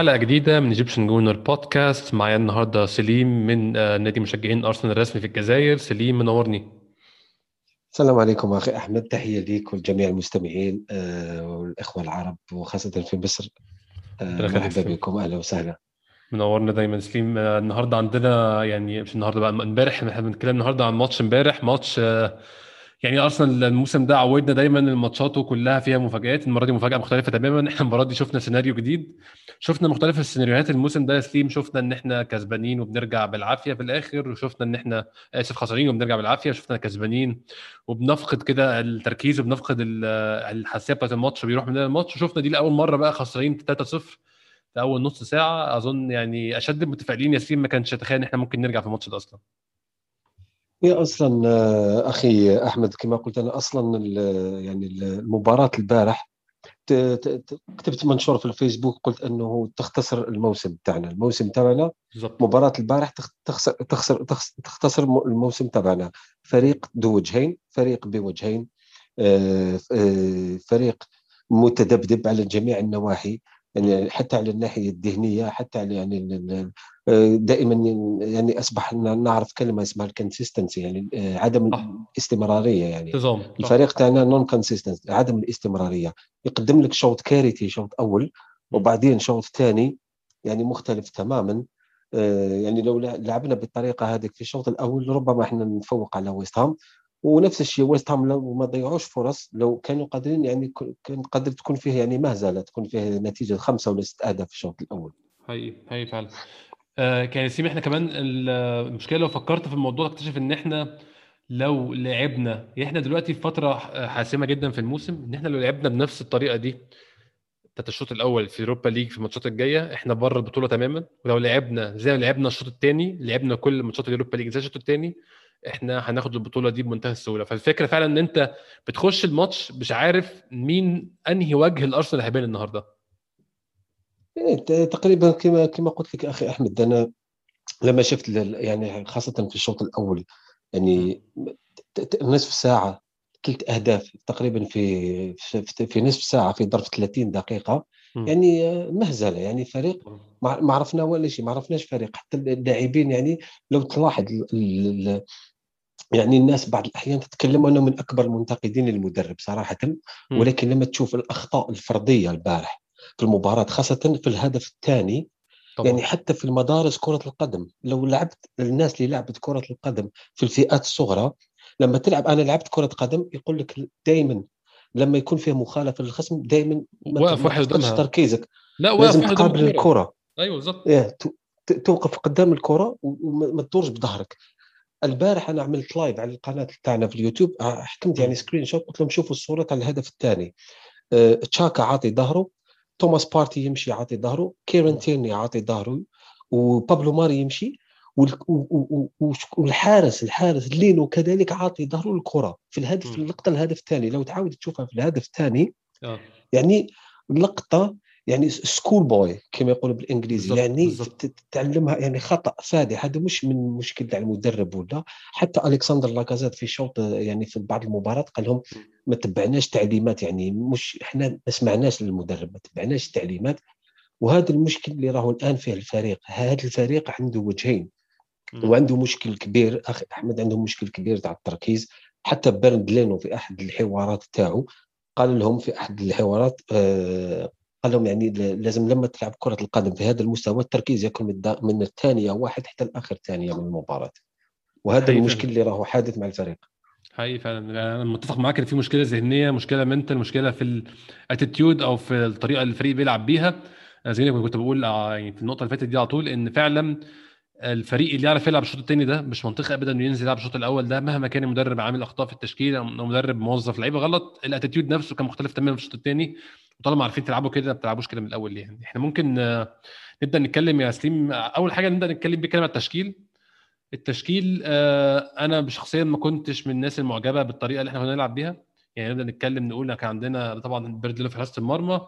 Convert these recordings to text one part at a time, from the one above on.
حلقة جديدة من Egyptian Gooner بودكاست معايا النهاردة سليم من آه، نادي مشجعين أرسنال الرسمي في الجزائر. سليم منورني. السلام عليكم أخي أحمد. تحية ليك ولجميع المستمعين آه، والإخوة العرب وخاصة في مصر. آه، مرحبا بكم. أهلا وسهلا. منورنا دايما سليم. النهارده عندنا يعني مش النهارده بقى امبارح إحنا بنتكلم النهارده عن ماتش امبارح. ماتش يعني أرسنال الموسم ده عودنا دايما ماتشاته كلها فيها مفاجآت المرة دي مفاجأة مختلفة تماما. إحنا المرة دي شفنا سيناريو جديد. شفنا مختلف السيناريوهات الموسم ده يا سليم. شفنا إن إحنا كسبانين وبنرجع بالعافية في الآخر وشفنا إن إحنا آسف خسرانين وبنرجع بالعافية. شفنا كسبانين وبنفقد كده التركيز وبنفقد الحساسية بتاعت الماتش بيروح مننا الماتش. وشفنا دي لأول مرة بقى خسرانين 3-0 في أول نص ساعة. أظن يعني أشد المتفائلين يا سليم ما كانش يتخيل إن إحنا ممكن نرجع في الماتش ده أصلا. هي أصلا آه، أخي أحمد كما قلت أنا أصلا يعني المباراة البارح كتبت منشور في الفيسبوك قلت أنه تختصر الموسم تاعنا. الموسم تاعنا مباراة البارح تخسر تخسر تختصر الموسم تاعنا. فريق ذو وجهين فريق بوجهين آه، آه، فريق متذبذب على جميع النواحي يعني حتى على الناحية الذهنية حتى على يعني دائما يعني أصبح نعرف كلمة اسمها الكونسيستنسي يعني آه، عدم الاستمرارية يعني. الفريق تاعنا non consistency عدم الاستمرارية. يقدم لك شوط كارثي شوط أول وبعدين شوط ثاني يعني مختلف تماما. آه، يعني لو لعبنا بالطريقة هذيك في الشوط الأول ربما إحنا نفوق على ويست هام ونفس الشيء ويست هام لو ما ضيعوش فرص لو كانوا قادرين يعني كان قادر تكون فيه يعني مهزلة تكون فيه نتيجة خمسة ولا ست أهداف في الشوط الأول. حقيقي حقيقي فعلا. آه كان ياسين إحنا كمان المشكلة لو فكرت في الموضوع تكتشف إن إحنا لو لعبنا يعني إحنا دلوقتي في فترة حاسمة جدا في الموسم إن إحنا لو لعبنا بنفس الطريقة دي بتاعت الشوط الأول في Europa League في الماتشات الجاية إحنا بره البطولة تماما. ولو لعبنا زي ما لعبنا الشوط الثاني لعبنا كل ماتشات ال Europa League زي الشوط الثاني إحنا هناخد البطولة دي بمنتهى السهولة. فالفكرة فعلا إن أنت بتخش الماتش مش عارف مين أنهي وجه الأرسنال هيبان النهارده. إيه، تقريبا كما كما قلت لك أخي أحمد أنا لما شفت يعني خاصة في الشوط الأول يعني نصف ساعة ثلاث أهداف تقريبا في في نصف ساعة في ظرف 30 دقيقة يعني مهزلة يعني فريق ما عرفنا ولا شيء ما عرفناش فريق حتى اللاعبين يعني لو تلاحظ يعني الناس بعض الأحيان تتكلم انه من أكبر المنتقدين للمدرب صراحة ولكن لما تشوف الأخطاء الفردية البارح في المباراة خاصة في الهدف الثاني. يعني حتى في المدارس كرة القدم لو لعبت الناس اللي لعبت كرة القدم في الفئات الصغرى لما تلعب أنا لعبت كرة قدم يقول لك دائما لما يكون فيها مخالفة للخصم دائما واقف واحد قدامها. تركيزك. لا واقف لازم تقابل الكرة. أيوه بالضبط. توقف قدام الكرة وما تدورش بظهرك. البارح أنا عملت live على القناة تاعنا في اليوتيوب آه، حكمت يعني screenshot قلت لهم شوفوا الصورة تاع الهدف الثاني. أه تشاكا عاطي ظهره. توماس بارتي يمشي عاطي ظهره كيرن تيرني عاطي ظهره وبابلو ماري يمشي والحارس الحارس لينو كذلك عاطي ظهره الكره في الهدف اللقطة الهدف الثاني. لو تعاود تشوفها في الهدف الثاني آه. يعني لقطة يعني school boy كما يقولوا بالإنجليزي. بالزبط يعني بالزبط. تتعلمها يعني خطأ فادح هذا مش من مشكل تاع المدرب ولا. حتى ألكسندر لاكازيت في شوط يعني في بعض المباريات قال لهم ما تبعناش تعليمات. يعني مش إحنا ما سمعناش للمدرب ما تبعناش التعليمات وهذا المشكل اللي راهو الآن فيه الفريق. هذا الفريق عنده وجهين. وعنده مشكل كبير. أخي أحمد عنده مشكل كبير تاع التركيز. حتى بيرند لينو في أحد الحوارات تاعو قال لهم في أحد الحوارات آه قال لهم يعني لازم لما تلعب كرة القدم في هذا المستوى التركيز يكون من, من الثانية واحد حتى الآخر ثانية من المباراة. وهذا المشكل اللي راهو حادث مع الفريق. حقيقي فعلا. أنا متفق معاك إن في مشكلة ذهنية مشكلة mental مشكلة في ال attitude أو في الطريقة اللي الفريق بيلعب بيها. زي ما كنت بقول آه، يعني في النقطة اللي فاتت دي على طول إن فعلا الفريق اللي يعرف يلعب الشوط الثاني ده مش منطقي ابدا إنه ينزل يلعب الشوط الأول ده مهما كان المدرب عامل أخطاء في التشكيل أو مدرب موظف لعيبة غلط ال attitude نفسه كان مختلف تماما في الشوط الثاني وطالما عارفين تلعبوا كده ما بتلعبوش كده من الأول ليه يعني. إحنا ممكن آه، نبدأ نتكلم يا سليم. أول حاجة نبدأ نتكلم بيه كلمه التشكيل. التشكيل آه، أنا شخصيا ما كنتش من الناس المعجبة بالطريقة اللي إحنا كنا نلعب بيها. يعني نبدأ نتكلم نقول كان عندنا طبعا بيردلو في حراسة المرمى.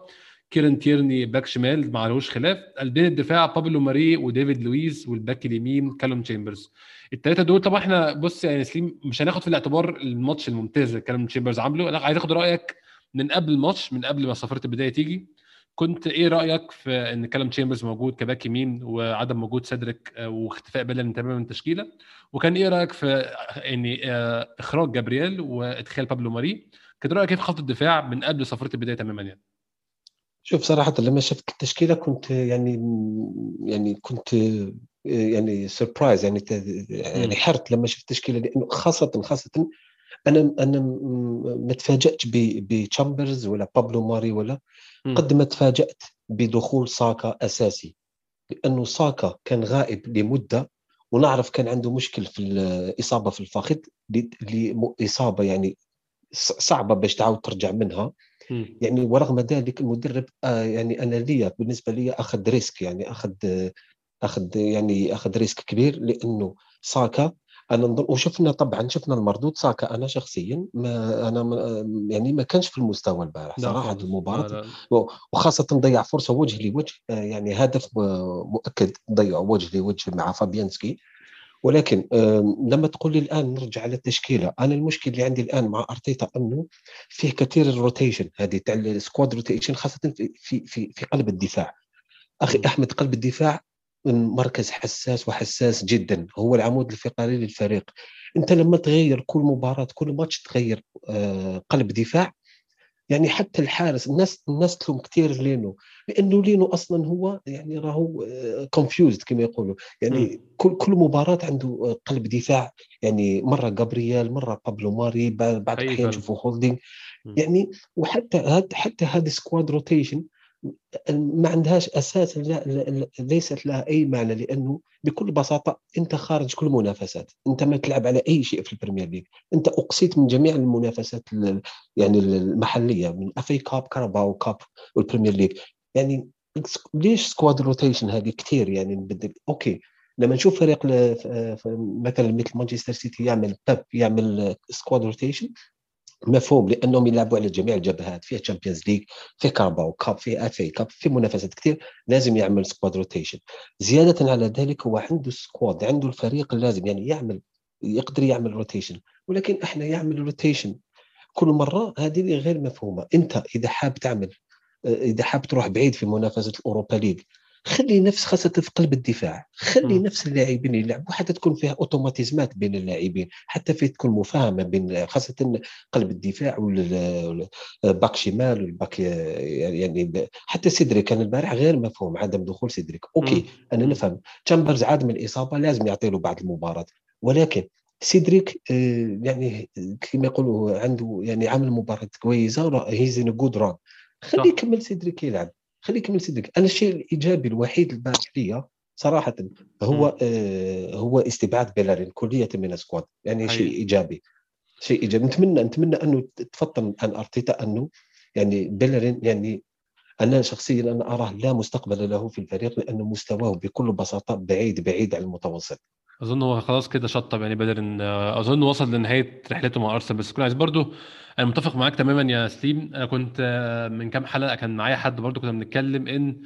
كيرن تيرني باك شمال ما عليهوش خلاف. قلبين الدفاع بابلو ماري وديفيد لويس والباك اليمين كالوم تشامبرز. الثلاثه دول طبعا إحنا بص يعني سليم مش هناخد في الاعتبار الماتش الممتاز اللي كالوم تشامبرز عامله. لا عايز آخد رأيك من قبل الماتش من قبل ما صفاره البداية تيجي كنت إيه رأيك في إن كالوم تشامبرز موجود كباك يمين وعدم موجود سيدريك آه، واختفاء بيليرين تماما من التشكيلة؟ وكان إيه رأيك في ان آه، إخراج جابرييل وإدخال بابلو ماري؟ كان رأيك كيف خط الدفاع من قبل صفاره البداية تماما يعني؟ شوف صراحة لما شفت التشكيلة كنت يعني يعني كنت يعني surprise يعني يعني حرت لما شفت التشكيلة لأنه خاصة خاصة أنا أنا ما تفاجأت بتشامبرز ولا بابلو ماري ولا قد ما تفاجأت بدخول ساكا أساسي لأنه ساكا كان غائب لمدة ونعرف كان عنده مشكل في الإصابة في الفخذ لإصابة يعني صعبة باش تعاود ترجع منها. يعني ورغم ذلك المدرب آه يعني أنا لي بالنسبة لي أخذ risk يعني أخذ أخذ يعني أخذ risk كبير لأنه ساكا أنا نظن وشفنا طبعا شفنا المردود ساكا أنا شخصيا ما أنا ما يعني ما كانش في المستوى البارح صراحة المباراة. وخاصة ضيع فرصة وجه لوجه آه، يعني هدف مؤكد ضيع وجه لوجه مع فابيانسكي. ولكن لما تقول لي الآن نرجع على التشكيله أنا المشكل اللي عندي الآن مع أرتيتا أنه فيه كثير ال rotation هذه تاع ال squad rotation خاصة في في في, في قلب الدفاع. أخي أحمد قلب الدفاع مركز حساس وحساس جدا هو العمود الفقري للفريق. أنت لما تغير كل مباراة كل ماتش تغير آه، قلب دفاع يعني حتى الحارس الناس الناس تلوم كثير لينو لأنه لينو أصلا هو يعني راهو confused كما يقولوا. يعني. كل كل مباراة عنده قلب دفاع يعني مرة جابرييل مرة بابلو ماري بعد الاحيان نشوفوا هولدينغ يعني وحتى حتى هذا squad rotation ما عندهاش أساس لا ليست لها أي معنى لأنه بكل بساطة أنت خارج كل المنافسات. أنت ما تلعب على أي شيء في ال Premier League. أنت اقصيت من جميع المنافسات يعني المحلية من FA Cup Carabao Cup وال Premier League. يعني ليش squad rotation هذه كثير يعني نبدل okay لما نشوف فريق مثلا مثل مانشستر سيتي يعمل باب يعمل squad rotation مفهوم لأنهم يلعبوا على جميع الجبهات فيه Champions League فيه Carabao Cup فيه FA Cup في منافسات كثير لازم يعمل squad rotation زيادة على ذلك هو عنده squad عنده الفريق اللازم يعني يعمل يقدر يعمل rotation ولكن إحنا يعمل rotation كل مرة هذه غير مفهومة. أنت إذا حاب تعمل إذا حاب تروح بعيد في منافسة ال Europa League خلي نفس خاصة في قلب الدفاع. خلي م. نفس اللاعبين يلعبوا حتى تكون فيها أوتوماتيزمات بين اللاعبين حتى في تكون مفاهمة بين خاصة قلب الدفاع والباك شمال والباك يعني حتى سيدريك كان البارح غير مفهوم عدم دخول سيدريك. okay م. أنا نفهم. تشامبرز عاد من الإصابة لازم يعطي له بعد المباراة. ولكن سيدريك آه، يعني كما يقولوا عنده يعني عمل مباراة كويسة he's in good run خليه يكمل سيدريك يلعب. خليه يكمل سيدريك أنا الشيء الإيجابي الوحيد البارح لي صراحة هو آه هو استبعاد بيلارين كلية من ال squad. يعني شيء إيجابي. شيء إيجابي. نتمنى نتمنى أنه تفطن عن أرتيتا أنه يعني بيلارين يعني أنا شخصيا أنا أراه لا مستقبل له في الفريق لأنه مستواه بكل بساطة بعيد بعيد عن المتوسط. أظن هو خلاص كده شطب يعني بدر إن أظن وصل لنهاية رحلته مع أرسنال. بس كنت عايز برضو أنا متفق معاك تماما يا سليم. أنا كنت من كام حلقة كان معايا حد برضو كنا بنتكلم إن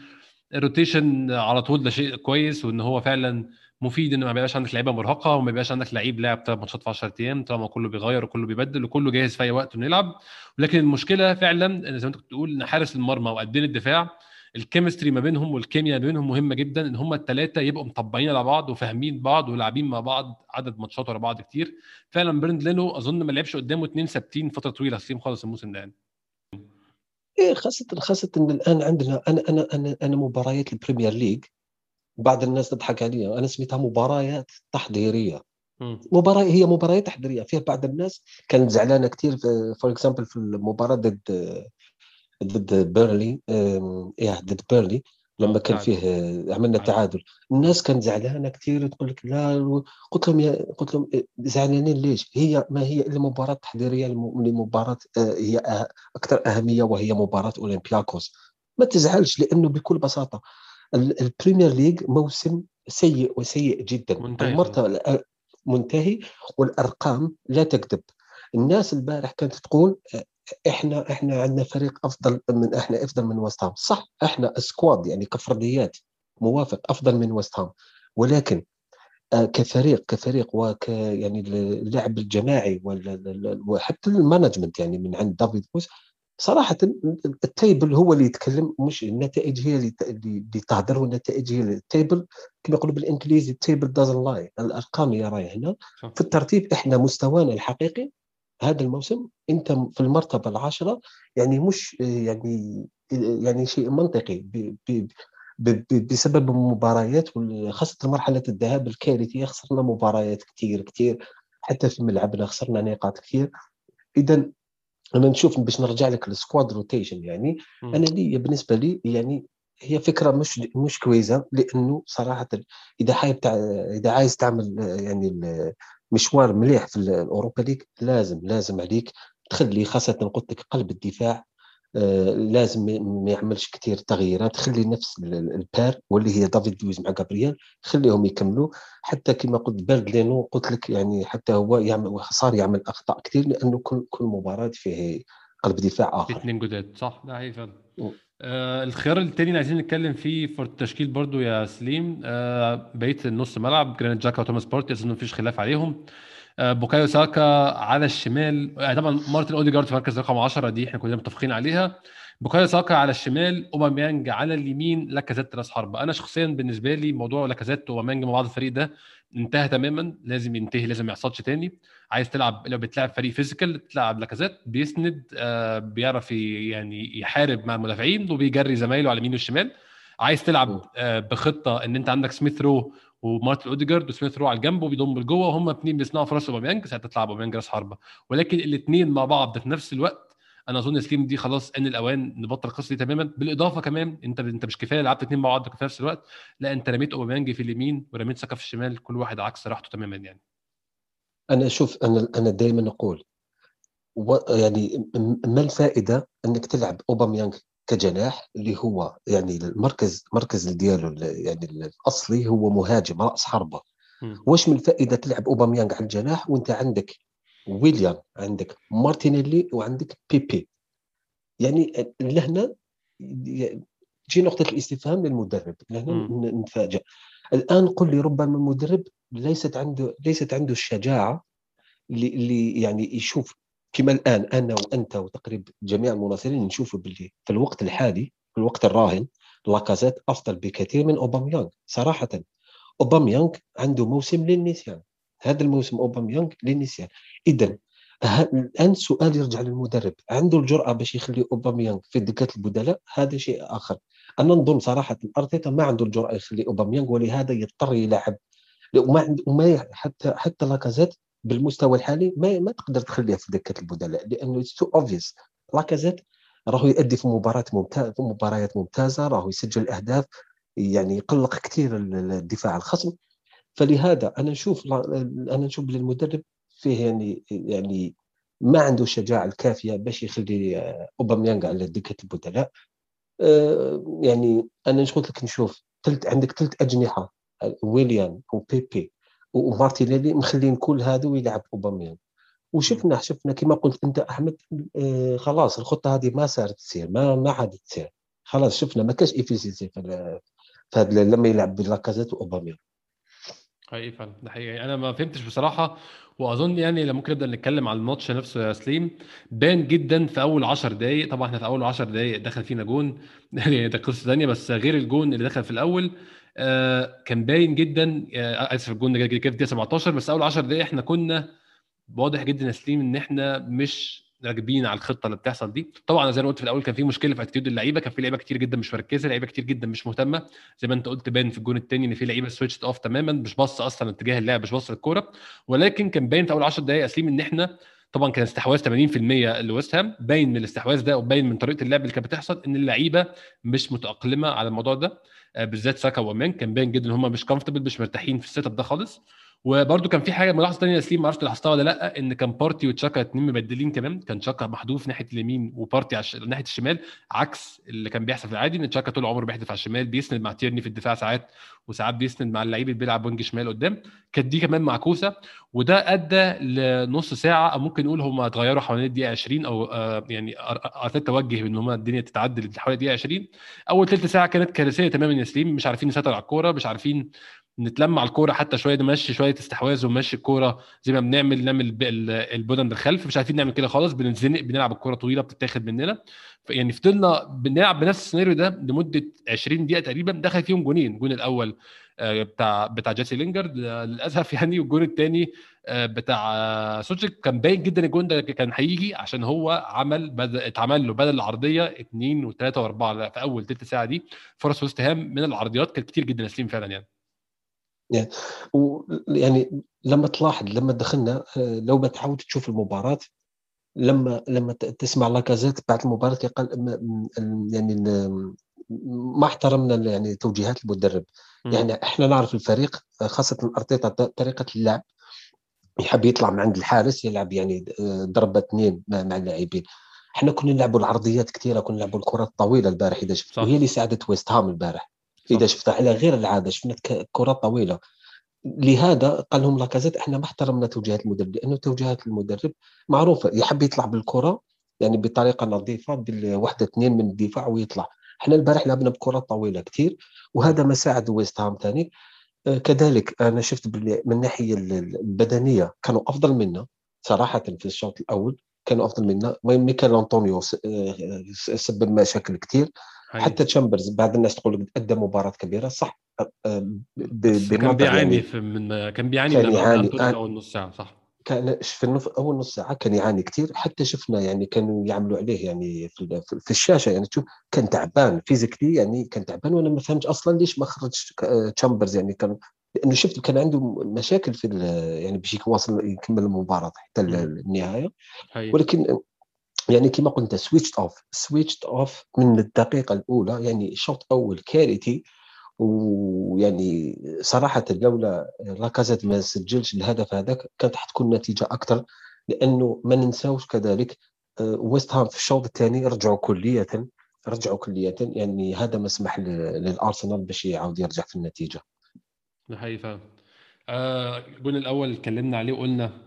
الروتيشن على طول ده شيء كويس وإن هو فعلا مفيد إن ما بيبقاش عندك لعيبة مرهقة وما بيبقاش عندك لعيب لاعب ثلاث ماتشات في 10 أيام طالما كله بيغير وكله بيبدل وكله جاهز في أي وقت انه يلعب ولكن المشكلة فعلا زي ما أنت كنت بتقول إن حارس المرمى وقلبين الدفاع ال chemistry ما بينهم والكيمياء بينهم مهمة جدا إن هم الثلاثه يبقوا مطبقين على بعض وفاهمين بعض ولاعبين مع بعض عدد ماتشات ورا بعض كتير. فعلا بيرند لينو أظن ما لعبش قدامه اثنين ثابتين فترة طويلة سليم خالص الموسم ده يعني. إيه خاصة خاصة إن الآن عندنا أنا أنا أنا أنا مباريات ال Premier League بعض الناس تضحك علي أنا سميتها مباريات تحضيرية. مباراة هي مباريات تحضيرية. فيها بعض الناس كانت زعلانة كثير for example في المباراة ضد ضد بيرنلي إيه ضد بيرنلي لما كان فيه عملنا تعادل الناس كانت زعلانة كثير تقول لك لا قلت لهم يا قلت لهم إيه، زعلانين ليش؟ هي ما هي إلا مباراة تحضيرية لمباراة آه، هي أكثر أهمية وهي مباراة أولمبياكوس. ما تزعلش لأنه بكل بساطة ال Premier League موسم سيء وسيء جدا. منتهي منتهي والأرقام لا تكذب. الناس البارح كانت تقول إحنا إحنا عندنا فريق أفضل من إحنا أفضل من ويست هام صح إحنا squad يعني كفرديات موافق أفضل من ويست هام ولكن آه، كفريق كفريق وك يعني اللعب الجماعي وحتى ال management يعني من عند دافيد مويس صراحة ال table هو اللي يتكلم مش النتائج هي اللي تهدر والنتائج هي ال table كما يقولوا بالإنجليزي the table doesn't lie الأرقام اللي راهي هنا. في الترتيب إحنا مستوانا الحقيقي هذا الموسم انت في المرتبة العاشرة يعني مش يعني يعني شيء منطقي بسبب المباريات خاصة مرحلة الذهاب الكارثية خسرنا مباريات كثير كثير حتى في ملعبنا خسرنا نقاط كثير إذا أنا نشوف باش نرجع لك ال squad rotation يعني م. أنا لي بالنسبة لي يعني هي فكرة مش مش كويسة لأنه صراحة إذا حابب إذا عايز تعمل يعني مشوار مليح في ال Europa League لازم لازم عليك تخلي خاصة قلت لك قلب الدفاع آه، لازم ما يعملش كثير تغييرات خلي نفس ال pair واللي هي دافيد لويز مع جابرييل خليهم يكملوا. حتى كما قلت بيرند لينو قلت لك يعني حتى هو يعمل صار يعمل أخطاء كثير لأنه كل كل مباراة فيه قلب دفاع آخر. اثنين جداد صح؟ ده هي فعلا. آه الخيار الثاني اللي عايزين نتكلم فيه في التشكيل برضو يا سليم آه بقية النص ملعب جرانيت جاكا وتوماس بارتي أظن مفيش خلاف عليهم. آه، بوكايو ساكا على الشمال آه، طبعا مارتن أوديجارد في مركز رقم 10 دي إحنا كلنا متفقين عليها. بوكايو ساكا على الشمال أوباميانج على اليمين لاكازيت راس حربه أنا شخصيا بالنسبة لي موضوع لاكازيت وأوباميانج مع بعض الفريق ده انتهى تماما. لازم ينتهي لازم ما يحصلش تاني. عايز تلعب لو بتلعب فريق physical تلعب لاكازيت بيسند آه بيعرف يعني يحارب مع المدافعين وبيجري زمايله على اليمين والشمال. عايز تلعب آه بخطة إن أنت عندك سميث رو ومارتن أوديجارد وسميث رو على الجنب وبيضم لجوه وهم اثنين بيصنعوا فرص أوباميانج ساعتها تلعب أوباميانج راس حربة. ولكن الاثنين مع بعض في نفس الوقت أنا أظن سليم دي خلاص آن الأوان نبطل القصة دي تماما. بالإضافة كمان أنت أنت مش كفاية لعبت اثنين مع بعض في نفس الوقت. لا أنت رميت أوباميانج في اليمين ورميت ساكا في الشمال كل واحد عكس راحته تماما يعني. أنا أشوف أنا أنا دائما أقول يعني ما الفائدة إنك تلعب أوباميانج كجناح اللي هو يعني المركز مركز ديالو يعني الأصلي هو مهاجم رأس حربة. واش من الفائدة تلعب اوباميانغ على الجناح وأنت عندك ويليام عندك مارتينيلي وعندك بيبي. يعني لهنا تجي نقطة الاستفهام للمدرب لهنا نتفاجأ. الآن قل لي ربما المدرب ليست عنده ليست عنده الشجاعة اللي يعني يشوف كما الآن أنا وأنت وتقريبا جميع المناصرين نشوفوا باللي في الوقت الحالي في الوقت الراهن لاكازيت أفضل بكثير من أوباميانغ. صراحة أوباميانغ عنده موسم للنسيان. هذا الموسم اوباميانغ للنسيان. اذا الآن السؤال يرجع للمدرب. عنده الجرأة باش يخلي اوباميانغ في دكه البدلاء؟ هذا شيء آخر. أنا نظن صراحة أرتيتا ما عنده الجرأة يخلي اوباميانغ ولهذا يضطر يلعب وما وما حتى حتى لاكازيت بالمستوى الحالي ما, ما تقدر تخليه في دكه البدلاء لأنه to be fair لاكازيت راهو يؤدي في مباريات ممتازه في مباريات ممتازة راهو يسجل أهداف يعني يقلق كثير الدفاع الخصم. فلهذا أنا نشوف أنا نشوف المدرب فيه يعني يعني ما عنده الشجاعة الكافية باش يخلي أوباميانغ على دكه البدلاء أه يعني أنا قلت لك نشوف أنت عندك ثلاث أجنحة ويليام وبيبي ومارتينيلي مخلين كل هذا ويلعب اوباميانج وشفنا شفنا كما قلت أنت أحمد آه خلاص الخطة هذه ما صارت تسير ما ما عادت تسير خلاص شفنا ما كاش efficiency في هذا لما يلعب بلاكازيت واوباميانج حقيقي فعلا ده حقيقي. أنا ما فهمتش بصراحة وأظن يعني لما ممكن نبدأ نتكلم على الماتش نفسه يا سليم بان جدا في أول 10 دقائق طبعا إحنا في أول 10 دقائق دخل فينا جون يعني ده قصة ثانية بس غير الجون اللي دخل في الأول آه كان باين جدا آه آسف الجون ده جه في 17 بس أول 10 دقائق إحنا كنا واضح جدا يا سليم إن إحنا مش راكبين على الخطة اللي بتحصل دي. طبعا زي ما قلت في الأول كان في مشكلة في attitude اللعيبة كان في لعيبة كتير جدا مش مركزة لعيبة كتير جدا مش مهتمة. زي ما انت قلت باين في الجون الثاني إن في لعيبة switched off تماما مش باصه أصلا اتجاه اللعب مش باصه للكورة. ولكن كان باين في أول 10 دقائق يا سليم إن إحنا طبعا كان استحواذ 80% لويست هام باين من الاستحواذ ده وباين من طريقة اللعب اللي كانت بتحصل إن اللعيبة مش متأقلمة على الموضوع ده. آه، بالذات ساكا وأوباميانج كان باين جدا إن هم مش comfortable مش مرتاحين في ال setup ده خالص. وبرده كان في حاجة ملاحظة ثانية سليم ما أعرفش لاحظتها ولا لأ إن كان بارتي وتشاكا اثنين مبدلين كمان كان تشاكا محذوف ناحية اليمين وبارتي على ناحية الشمال عكس اللي كان بيحصل في العادي إن تشاكا طول عمره بيحدف على الشمال بيسند مع تيرني في الدفاع ساعات وساعات بيسند مع اللعيب اللي بيلعب وينج شمال قدام. كانت دي كمان معكوسة وده أدى لنص ساعة أو ممكن نقول هم اتغيروا حوالين الدقيقة 20 أو آه يعني أرتيتا توجه إن هم الدنيا تتعدل حوالي الدقيقة 20 أول ثلث ساعة كانت كارثية تماما يا سليم مش عارفين نسيطر على الكورة مش عارفين نتلم على الكورة حتى شوية نمشي شوية استحواذ ونمشي الكورة زي ما بنعمل نعمل البدن للخلف مش عارفين نعمل كده خالص بنتزنق بنلعب الكورة طويلة بتتاخد مننا. يعني فضلنا بنلعب بنفس السيناريو ده لمدة 20 دقيقة تقريبا. دخل فيهم جونين الجون الأول آه، بتاع بتاع جيسي لينجرد للأسف يعني. والجون الثاني آه، بتاع سوتشيك. كان باين جدا الجون ده كان هيجي عشان هو عمل بدل اتعمل له بدل العرضية اثنين وثلاثه وأربعة في أول ثلث ساعة دي. فرص وست هام من العرضيات كانت كتير جدا سليم فعلا يعني. يعني ويعني لما تلاحظ لما دخلنا آه، لو ما تشوف المباراة لما لما تسمع لاكازيت بعد المباراة قال يعني ما احترمنا يعني توجيهات المدرب. يعني إحنا نعرف الفريق خاصة أرتيتا طريقة اللعب. يحب يطلع من عند الحارس يلعب يعني آه، ضربة اثنين مع اللاعبين. إحنا كنا نلعبوا العرضيات كثيره كنا نلعبوا الكرات الطويلة البارح إذا شفت وهي اللي ساعدت ويست هام البارح. إذا شفتها على غير العادة شفنا كرات طويلة. لهذا قال لهم لاكازيت إحنا ما احترمنا توجيهات المدرب لأنه توجيهات المدرب معروفة يحب يطلع بالكرة يعني بطريقة نظيفة بالوحده اثنين من الدفاع ويطلع. إحنا البارح لعبنا بكرات طويلة كثير وهذا ما ساعد ويست هام ثاني. آه، كذلك أنا شفت من الناحيه البدنية كانوا أفضل منا صراحة في الشوط الأول كانوا أفضل منا. ميكال أنطونيو آه، سبب مشاكل كثير حتى تشامبرز بعض الناس تقول لك أدى مباراة كبيرة صح. كان بيعاني يعني من كان بيعاني كان من يعاني. اول نص ساعة صح. كان في أول نص ساعة كان يعاني كثير حتى شفنا يعني كانوا يعملوا عليه يعني في, في الشاشة يعني. تشوف كان تعبان physically يعني كان تعبان وأنا ما فهمتش أصلا ليش ما خرج تشامبرز يعني كان لأنه شفت كان عنده مشاكل في يعني باش يواصل يكمل المباراة حتى النهاية. ولكن يعني كما قلت switch off switch off من الدقيقة الأولى يعني شوط أول كارثي ويعني صراحة لولا لاكازيت ما سجلش الهدف هذاك كانت حتكون النتيجه أكثر لأنه ما ننساوش كذلك آه، ويست هام في الشوط الثاني رجعوا كلية رجعوا كلية يعني هذا ما سمح للأرسنال باش يعاود يرجع في النتيجة. فعلا. آه الجون الأول اتكلمنا عليه وقلنا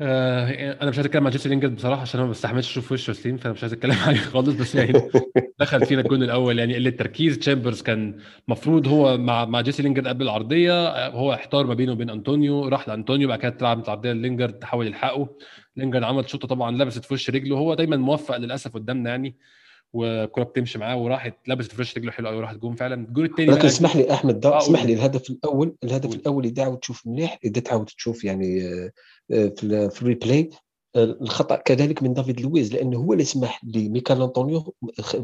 آه أنا مش عايز أتكلم عن جيسي لينجرد بصراحة عشان أنا ما بستحملش أشوف وشه سليم فأنا مش عايز أتكلم عليه خالص بس يعني دخل فينا الجون الأول. يعني قله تركيز تشامبرز كان المفروض هو مع مع جيسي لينجرد قبل العرضية هو احتار ما بينه وبين أنطونيو راح لأنطونيو بعد كده تلعب العرضية لينجرد تحاول يلحقه. لينجرد عمل شوطة طبعا لبست في وش رجله هو دايما موفق للأسف قدامنا يعني والكره بتمشي معاه وراحت لبست في وش رجله حلو قوي وراحت جون فعلا. الجون الثاني لكن اسمح لي أحمد ده اسمح لي الهدف الأول الهدف الأول عاود تشوف مليح تعاود تشوف يعني آه، آه، في في ال replay الخطأ كذلك من دافيد لويز لأنه هو اللي سمح لميكال أنطونيو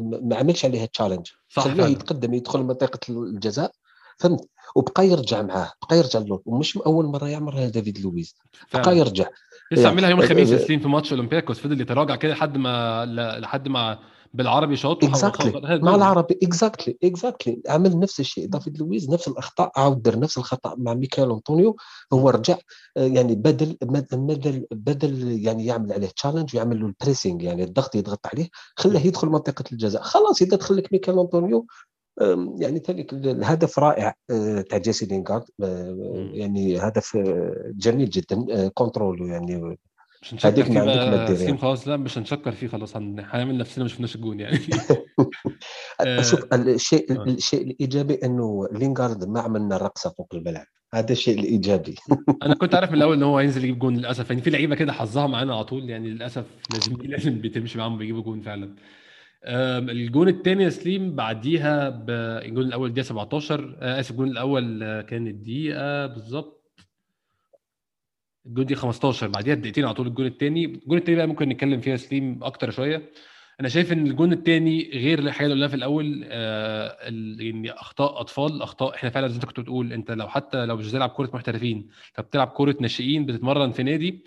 ما عملش عليها challenge خلاه يتقدم يدخل منطقة الجزاء. فهمت؟ وبقى يرجع معاه بقى يرجع له ومش أول مرة يعملها دافيد لويز. بقى يرجع. لسه عملها يوم الخميس سليم في ماتش أولمبياكوس. فضل يتراجع كده لحد ما لحد ما بالعربي شاط exactly مع العربي. exactly exactly عمل نفس الشيء. دافيد لويز نفس الأخطاء. عاود دار نفس الخطأ مع ميكائيل أنطونيو. هو رجع آه، يعني بدل بدل بدل يعني يعمل عليه challenge ويعمل له ال pressing يعني الضغط يضغط عليه خلاه يدخل منطقة الجزاء. خلاص إذا دخل لك ميكائيل انطونيو يعني ذلك الهدف رائع آه، تاع جيسي لينغارد آه، يعني هدف جميل جدا control يعني مش هنشكر فيه بقى سليم خلاص لا مش هنشكر فيه خلاص هنعمل نفسنا ما شفناش الجون يعني. شوف آه، الشيء آه. الشيء الإيجابي إنه لينغارد ما عملنا رقصة فوق الملعب. هذا الشيء الإيجابي. أنا كنت عارف من الأول ان هو هينزل يجيب جون للأسف يعني. في لعيبة كده حظها معانا على طول يعني للأسف لازم لازم بتمشي معاهم بيجيبوا جون فعلا. الجون الثاني يا سليم بعديها الجون الأول دقيقة 17 آه، آسف الجون الأول كان الدقيقة بالظبط الجون دي 15 بعديها بدقيقتين على طول الجون الثاني الجون الثاني بقى ممكن نتكلم فيها سليم أكتر شوية. أنا شايف إن الجون الثاني غير الحاجة اللي قلناها في الأول آه يعني أخطاء أطفال أخطاء إحنا فعلا زي أنت كنت بتقول أنت لو حتى لو مش بتلعب كوره محترفين فبتلعب كوره ناشئين بتتمرن في نادي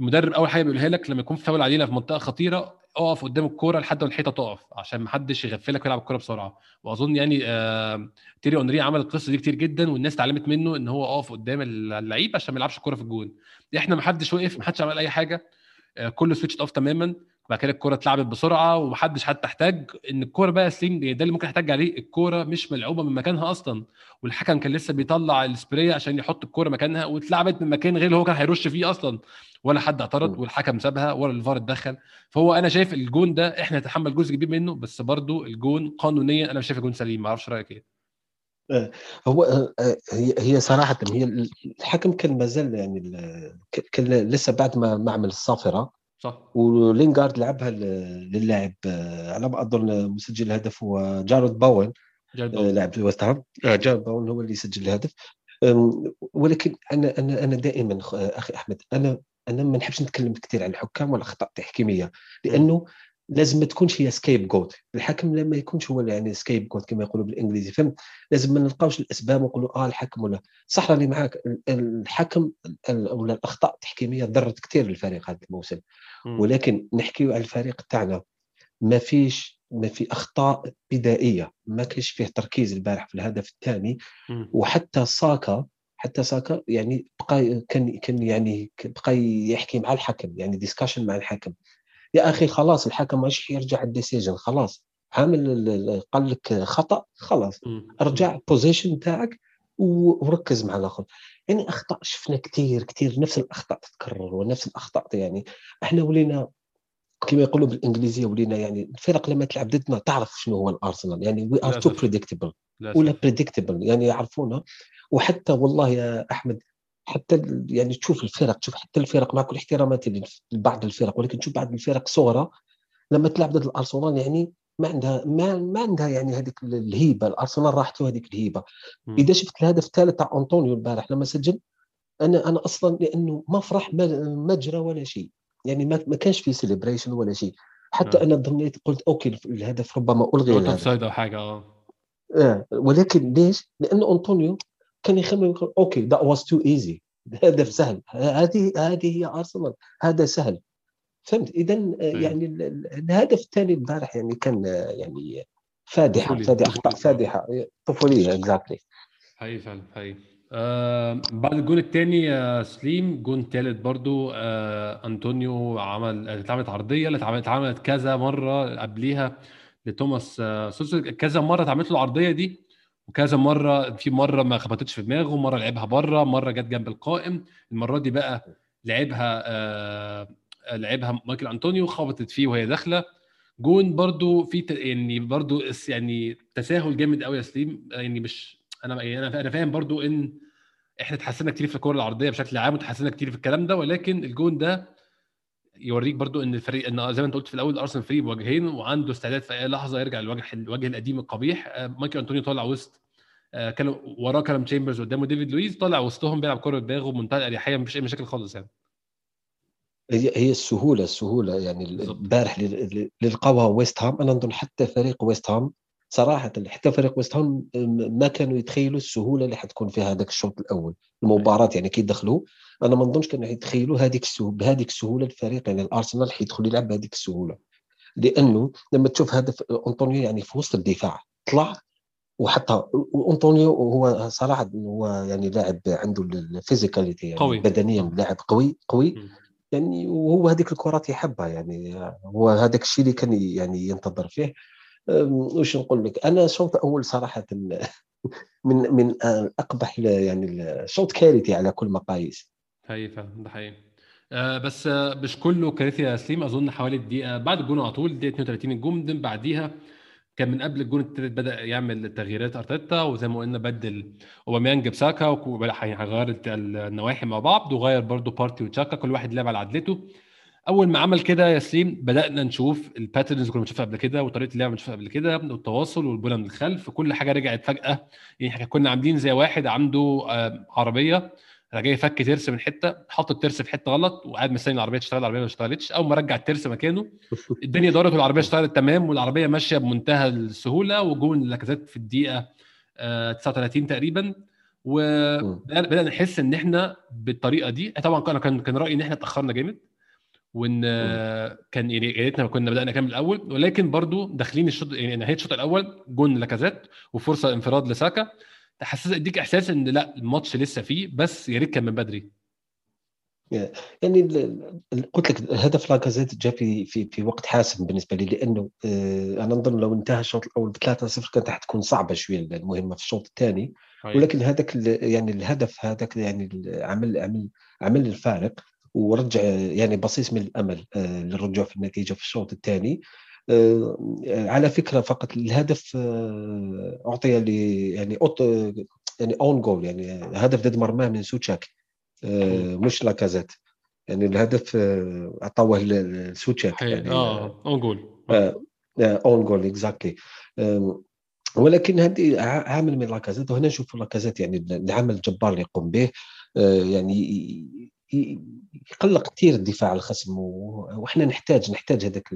المدرب أول حاجة بيقولها لك لما يكون فاول علينا في منطقة خطيرة اقف قدام الكورة لحد ما الحيطة تقف عشان ما حدش يغفلك ويلعب الكورة بسرعة. وأظن يعني آه تيري أونري عمل القصة دي كتير جدا والناس اتعلمت منه إن هو اقف قدام اللعيب عشان ما يلعبش الكوره في الجون. إحنا ما حدش وقف ما حدش عمل أي حاجة. آه كله switch off تماما. وبعد كده الكورة اتلعبت بسرعة ومحدش حتى احتاج إن الكورة بقى سليم ده اللي ممكن احتاج عليه الكورة مش ملعوبة من مكانها أصلا. والحكم كان لسه بيطلع السبراي عشان يحط الكورة مكانها واتلعبت من مكان غير اللي هو كان هيرش فيه أصلا. ولا حد اعترض والحكم سابها ولا الفار اتدخل. فهو أنا شايف الجون ده إحنا نتحمل جزء كبير منه بس برضو الجون قانونيا أنا مش شايف الجون سليم ما أعرفش رأيك إيه. آه، هو آه، آه، هي هي صراحة هي الحكم كان مازال يعني كان لسه بعد ما ما عمل الصافره صح. ولينغارد لعبها للاعب على ما اظن مسجل الهدف هو جارود بوين لاعب ويست هام. جارود بوين هو اللي سجل الهدف. ولكن أنا أنا أنا دائما أخي أحمد أنا أنا ما نحبش نتكلم كثير عن الحكام ولا الاخطاء التحكيميه لأنه لازم ما تكونش هي scapegoat الحكم لما يكونش هو يعني scapegoat كما يقولوا بالإنجليزي. فهمت؟ لازم ما نلقاوش الأسباب ونقولوا آه الحكم ولا. صح راني معاك. الحكم ولا الأخطاء التحكيميه ضرت كثير الفريق هذا الموسم. ولكن نحكيو على الفريق تاعنا. ما فيش ما في أخطاء بدائية. ما كاينش فيه تركيز البارح في الهدف الثاني. وحتى ساكا حتى ساكا يعني بقى كان كان يعني بقى يحكي مع الحكم. يعني discussion مع الحكم. يا أخي خلاص الحكم ماشي يرجع ال decision؟ خلاص. عامل قال لك خطأ خلاص. ارجع position تاعك وركز مع الآخر. يعني أخطاء شفنا كثير كثير نفس الأخطاء تتكرر ونفس الأخطاء يعني إحنا ولينا كما يقولوا بالإنجليزية ولينا يعني الفرق لما تلعب ضدنا تعرف شنو هو الأرسنال. يعني we are too predictable ولا predictable يعني يعرفونا. وحتى والله يا أحمد حتى يعني تشوف الفرق تشوف حتى الفرق مع كل احتراماتي لبعض الفرق ولكن تشوف بعض الفرق صغرى لما تلعب ضد الأرسنال يعني ما عندها ما, ما عندها يعني هذيك الهيبة الأرسنال راحت له هذيك الهيبة م. إذا شفت الهدف الثالث تاع أنطونيو البارح لما سجل أنا أنا أصلا لأنه ما فرح ما جرى ولا شيء يعني ما, ما كانش في celebration ولا شيء حتى نعم. أنا ظنيت قلت okay الهدف ربما ألغي الهدف أو حاجة آه آه ولكن ليش؟ لأنه أنطونيو كان يخمم يقول okay that was too easy هدف سهل. هذه هذه هي ارسنال هذا سهل. فهمت؟ اذا يعني الهدف الثاني البارح يعني كان يعني فادحة فادحة اخطاء فادحة. طفوليه exactly حقيقي فعلا حقيقي. آه بعد الجون الثاني آه سليم جون ثالث برضو آه أنطونيو عمل اتعملت عرضية اللي اتعملت كذا مرة قبليها لتوماس آه كذا مرة اتعملت له العرضية دي. وكذا مرة في مرة ما خبطتش في دماغه مرة لعبها بره مرة جت جنب القائم. المرة دي بقى لعبها آه لعبها مايكل أنطونيو خبطت فيه وهي داخلة. جون برضو في يعني برضو يعني تساهل جامد قوي يا سليم. يعني مش أنا يعني أنا فاهم برضو إن إحنا اتحسنا كتير في الكرة العرضية بشكل عام وتحسنا كتير في الكلام ده ولكن الجون ده يوريك برضو إن الفريق إن زي ما أنت قلت في الأول أرسنال فريق بوجهين وعنده استعداد في أي لحظة يرجع للوجه الوجه القديم القبيح. آه، مايكل أنطونيو طالع وسط آه، كان وراه كلام تشامبرز قدامه. ديفيد لويز طالع وسطهم بيلعب كرة بدماغه بمنتهى الأريحية مفيش أي مشاكل خالص يعني. هي هي السهولة السهولة يعني البارح اللي لقاوها ويست هام. أنا نظن حتى فريق ويست هام صراحة حتى فريق ويست هام ما كانوا يتخيلوا السهولة اللي حتكون في هذاك الشوط الأول المباراة يعني كي دخلوا أنا ما نظنش كانوا يتخيلوا هذيك السهوله بهذيك السهولة الفريق يعني الأرسنال حيدخل يلعب بهذيك السهولة لأنه لما تشوف هدف أنطونيو يعني في وسط الدفاع طلع وحتى أنطونيو هو صراحة هو يعني لاعب عنده ال physicality يعني قوي. بدنيا لاعب قوي قوي م. يعني وهو هذيك الكرات يحبها يعني هو هذاك الشيء اللي كان يعني ينتظر فيه وش نقول لك؟ أنا شوط أول صراحة من من أقبح يعني الشوط كارثي على كل مقاييس. فعلا ده حقيقي. آه بس آه مش كله كارثي يا سليم. أظن حوالي الدقيقة بعد الجون على طول الدقيقة 32 الجون بعديها كان من قبل الجون الثالث بدأ يعمل تغييرات أرتيتا وزي ما قلنا بدل أوباميانج بساكا وهيغير النواحي مع بعض وغير برده بارتي وتشاكا كل واحد لعب على عدلته. أول ما عمل كده يا سليم بدأنا نشوف ال patterns اللي كنا بنشوفها قبل كده وطريقة اللعب اللي بنشوفها قبل كده والتواصل والبناء من الخلف كل حاجة رجعت فجأة. يعني إحنا كنا عاملين زي واحد عنده آه، عربية جاي يفك ترس من حتة حط الترس في حتة غلط وقاعد مستني العربية تشتغل العربية ما اشتغلتش. أول ما رجع الترس مكانه الدنيا دارت والعربية اشتغلت تمام والعربية ماشية بمنتهى السهولة وجون لاكازيت في الدقيقة 39 آه، تقريبا. وبدانا نحس إن إحنا بالطريقة دي. طبعا أنا كان كان رأيي إن إحنا اتأخرنا جامد. وإن كان يعني يا ريتنا كنا بدأنا كامل الأول ولكن برضو داخلين الشوط يعني نهاية الشوط الأول جون لاكازيت وفرصة انفراد لساكا. تحسس اديك إحساس إن لأ الماتش لسه فيه بس يا ريت كان من بدري. يعني قلت لك هدف لاكازيت جاء في في في وقت حاسم بالنسبة لي لأنه آه، أنا نظن لو انتهى الشوط الأول ب 3-0 كانت حتكون صعبة شوية المهمة في الشوط الثاني. ولكن هذاك يعني الهدف هذاك يعني عمل عمل عمل الفارق. ورجع يعني بصيص من الأمل آه، للرجوع في النتيجة في الشوط الثاني. آه، على فكرة فقط الهدف أعطي ل يعني own يعني own goal يعني هدف ضد مرماه من سوتشاك آه، مش لاكازيت. يعني الهدف آه، عطوه لسوتشاك يعني آه own goal own goal exactly ولكن هذه عامل من لاكازيت وهنا نشوف لاكازيت يعني العمل الجبار اللي يقوم به. آه، يعني يقلق كثير الدفاع الخصم وإحنا نحتاج نحتاج هذاك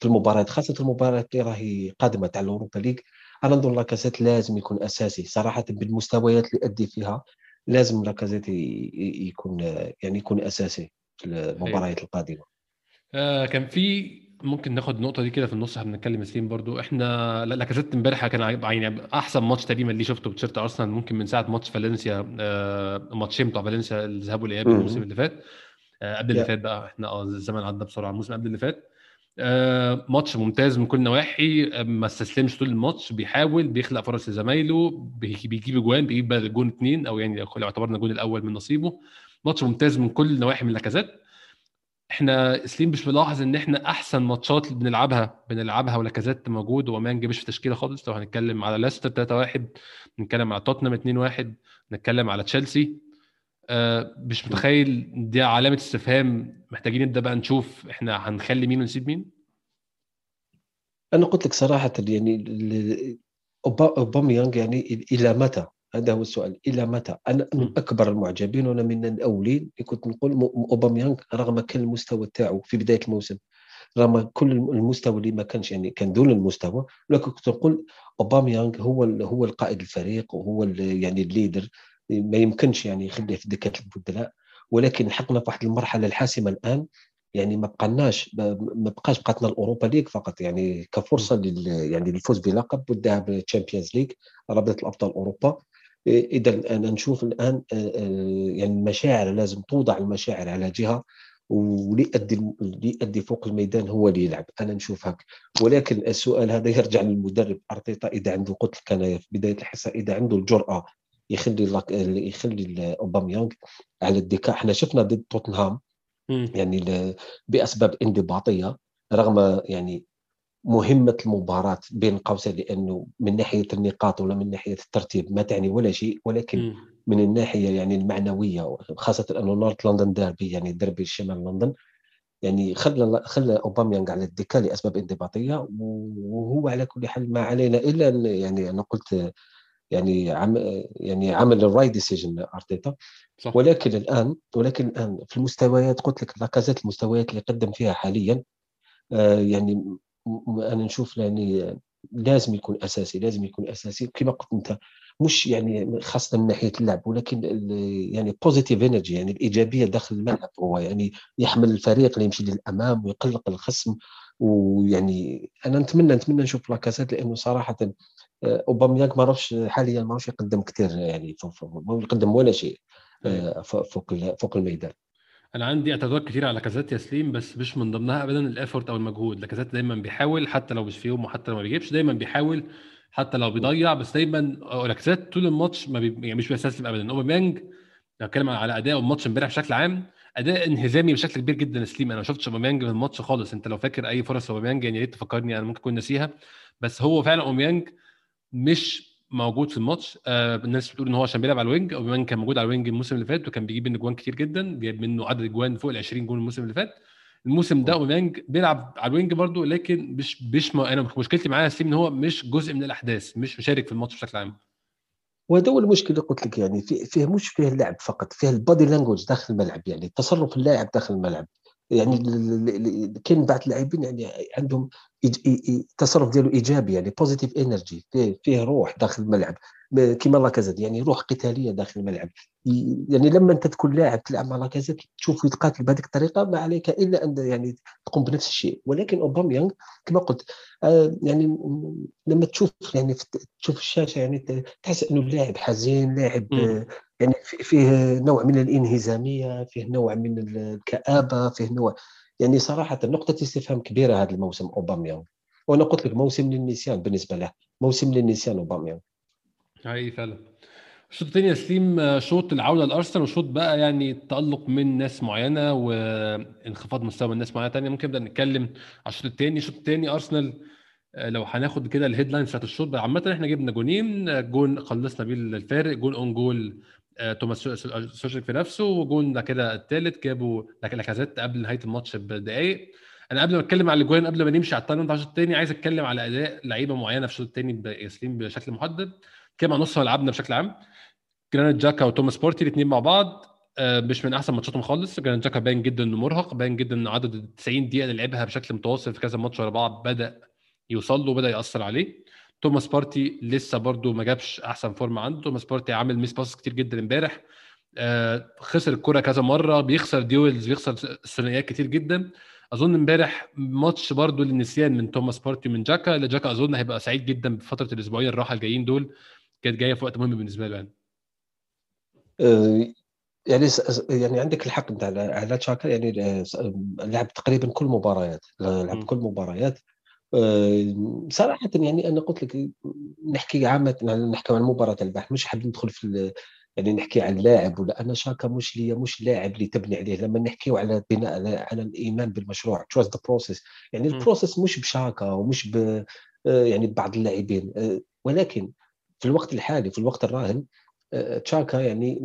في المباريات خاصة المباريات اللي راهي قادمة تاع الأوروبا ليغ. أنا نظن لاكازيت لازم يكون أساسي صراحة بالمستويات اللي أدي فيها لازم لاكازيت يكون يعني يكون أساسي في المباريات القادمة. آه كان في ممكن ناخد النقطة دي كده في النص إحنا بنتكلم سليم برضو. إحنا لاكازيت امبارح كان يعني أحسن ماتش تقريبا اللي شفته بتيشيرت أرسنال ممكن من ساعة ماتش فالنسيا آه ماتشين بتوع فالنسيا الذهاب والإياب الموسم اللي فات. آه قبل اللي فات بقى. إحنا آه الزمن عدى بسرعة الموسم قبل اللي فات. آه ماتش ممتاز من كل النواحي ما استسلمش طول الماتش بيحاول بيخلق فرص لزمايله بيجيب اجوان بيجيب جون اثنين أو يعني لو اعتبرنا الجون الأول من نصيبه. ماتش ممتاز من كل النواحي من لاكازيت إحنا سليم مش ملاحظ إن إحنا أحسن ماتشات بنلعبها بنلعبها ولاكازيت موجود وأوباميانج في تشكيلة خالص. لو هنتكلم على لاستر 3 1 نتكلم على توتنهام 2 1 نتكلم على تشيلسي آه مش متخيل دي علامة استفهام. محتاجين نبدأ بقى نشوف إحنا هنخلي مين ونسيب مين؟ أنا قلت لك صراحة يعني أوباميانج يعني إلى متى؟ هذا هو السؤال. إلى متى؟ أنا من أكبر المعجبين وأنا من الأولين اللي كنت نقول اوباميانج رغم كان المستوى تاعو في بداية الموسم رغم كل المستوى اللي ما كانش يعني كان دون المستوى ولكن كنت نقول اوباميانج هو هو القائد الفريق وهو يعني ال leader. ما يمكنش يعني يخليه في دكة البدلاء ولكن حقنا في واحد المرحلة الحاسمة الآن. يعني ما بقناش ما بقاش بقاتنا الأوروبا ليغ فقط. يعني كفرصة لل يعني للفوز بلقب والذهاب لل Champions League رابطة الأبطال أوروبا. إذا أنا نشوف الآن آه، آه، يعني المشاعر لازم توضع المشاعر على جهة واللي يؤدي اللي يؤدي فوق الميدان هو اللي يلعب. أنا نشوف هك ولكن السؤال هذا يرجع للمدرب أرتيتا إذا عنده قلت لك أنا في بداية الحصة إذا عنده الجرأة يخلي يخلي اوباميانغ على الدكه إحنا شفنا ضد توتنهام يعني بأسباب انضباطية رغم يعني مهمة المباراة بين قوسين لأنه من ناحية النقاط ولا من ناحية الترتيب ما تعني ولا شيء ولكن من الناحية يعني المعنوية خاصة أنه نورث لندن ديربي يعني دربي شمال لندن يعني خلى خلى اوباميانغ على الدكه لأسباب انضباطية وهو على كل حال ما علينا إلا يعني أنا قلت يعني عم يعني عمل ال right decision أرتيتا. ولكن الان ولكن الآن في المستويات قلت لك لاكازيت المستويات اللي قدم فيها حاليا آه يعني أنا نشوف يعني لازم يكون أساسي لازم يكون أساسي. كما قلت أنت مش يعني خاصة من ناحية اللعب ولكن يعني positive energy يعني الإيجابية داخل الملعب هو يعني يحمل الفريق ليمشي للأمام ويقلق الخصم. ويعني أنا نتمنى نتمنى نشوف لاكازيت لأنه صراحة أوباميانغ ما عرفش حاليا ما عرفش يقدم كثير يعني ما يقدم ولا شيء آه، فوق فوق الميدان. أنا عندي اعتراضات كتير على لاكازيت يا سليم بس مش من ضمنها ابدا ال effort أو المجهود. لاكازيت دايما بيحاول حتى لو مش في يوم وحتى لو ما بيجيبش دايما بيحاول حتى لو بيضيع بس دايما لاكازيت طول الماتش ما بي... يعني مش بيستسلم ابدا. أوباميانج لو اتكلم على أداء الماتش امبارح بشكل عام أداء انهزامي بشكل كبير جدا سليم أنا ما شفتش أوباميانج في الماتش خالص. أنت لو فاكر أي فرص أوباميانج يعني يا ريت تفكرني أنا ممكن أكون ناسيها. بس هو فعلا أوباميانج مش موجود في الماتش. آه الناس بتقول إن هو عشان بيلعب على الوينج أو كان موجود على الوينج الموسم اللي فات وكان بيجيب منه جوان كتير جدا جايب منه عدد جوان فوق ال 20 جون الموسم اللي فات. الموسم ده أوباميانج بيلعب على الوينج برده لكن مش مش. أنا مشكلتي معاه سليم إن هو مش جزء من الأحداث مش مشارك في الماتش بشكل عام. وهذا هو المشكل اللي قلت لك يعني فيه, مش فيه اللعب فقط فيه ال body language داخل الملعب يعني تصرف اللاعب داخل الملعب. يعني كاين بعض اللاعبين يعني عندهم التصرف ديالو إيجابي يعني positive energy فيه فيه روح داخل الملعب. كما لاكازيت يعني روح قتالية داخل الملعب. يعني لما أنت تكون لاعب تلعب مع لاكازيت تشوف يتقاتل بهذيك الطريقة ما عليك إلا أن يعني تقوم بنفس الشيء. ولكن اوباميانغ كما قلت آه يعني لما تشوف يعني تشوف الشاشة يعني تحس أنه اللاعب حزين لاعب يعني فيه نوع من الإنهزامية فيه نوع من الكآبة فيه نوع يعني صراحة نقطه استفهام كبيرة هذا الموسم أوباميانغ. وأنا قلت لك موسم للنسيان بالنسبة له موسم للنسيان أوباميانغ. حقيقي فعلا. الشوط الثاني يا سليم شوط العودة لأرسنال وشوط بقى يعني تالق من ناس معينة وانخفاض مستوى من ناس معينة ثانية ممكن نبدأ نتكلم على الشوط الثاني. الشوط الثاني أرسنال لو هناخد كده ال headlines بتاعت الشوط عامة إحنا جبنا جونين جون خلصنا بيه الفارق جون own goal توماس سوشيك في نفسه وجون كده الثالث جابوا لاكازيت قبل نهاية الماتش بدقائق أنا قبل ما أتكلم على الاجوان قبل ما نمشي على ال time الشوط الثاني عايز أتكلم على أداء لعيبة معينة في الشوط الثاني يا سليم بشكل محدد. كان نص ملعبنا بشكل عام. جرانيت جاكا وتوماس بارتي الاثنين مع بعض مش من أحسن ماتشاتهم خالص. جرانيت جاكا باين جدا إنه مرهق باين جدا ان عدد 90 دقيقة اللي لعبها بشكل متواصل في كذا ماتش ورا بعض بدأ يوصل له بدا يأثر عليه. توماس بارتي لسه برده ما جابش أحسن form عنده. توماس بارتي عامل mispass كتير جدا امبارح. آه خسر الكرة كذا مرة بيخسر duels بيخسر ثنائيات كتير جدا. أظن امبارح ماتش برده للنسيان من توماس بارتي ومن جاكا. جاكا أظن هيبقى سعيد جدا بفترة الأسبوعين الراحة الجايين دول. كانت جاية في وقت مهم بالنسبة له يعني. آه يعني يعني عندك الحق انت على تشاكا. يعني لعب تقريبا كل مباريات لعب كل مباريات. صراحة يعني أنا قلت لك نحكي عامة نحكي عن مباراة البارح مش حاب ندخل في يعني نحكي عن لاعب ولا أنا شاكا مش لي مش لاعب اللي تبني عليه لما نحكيو على بناء على الإيمان بالمشروع trust the process يعني ال process مش بشاكا ومش ب يعني ببعض اللاعبين ولكن في الوقت الحالي في الوقت الراهن تشاكا يعني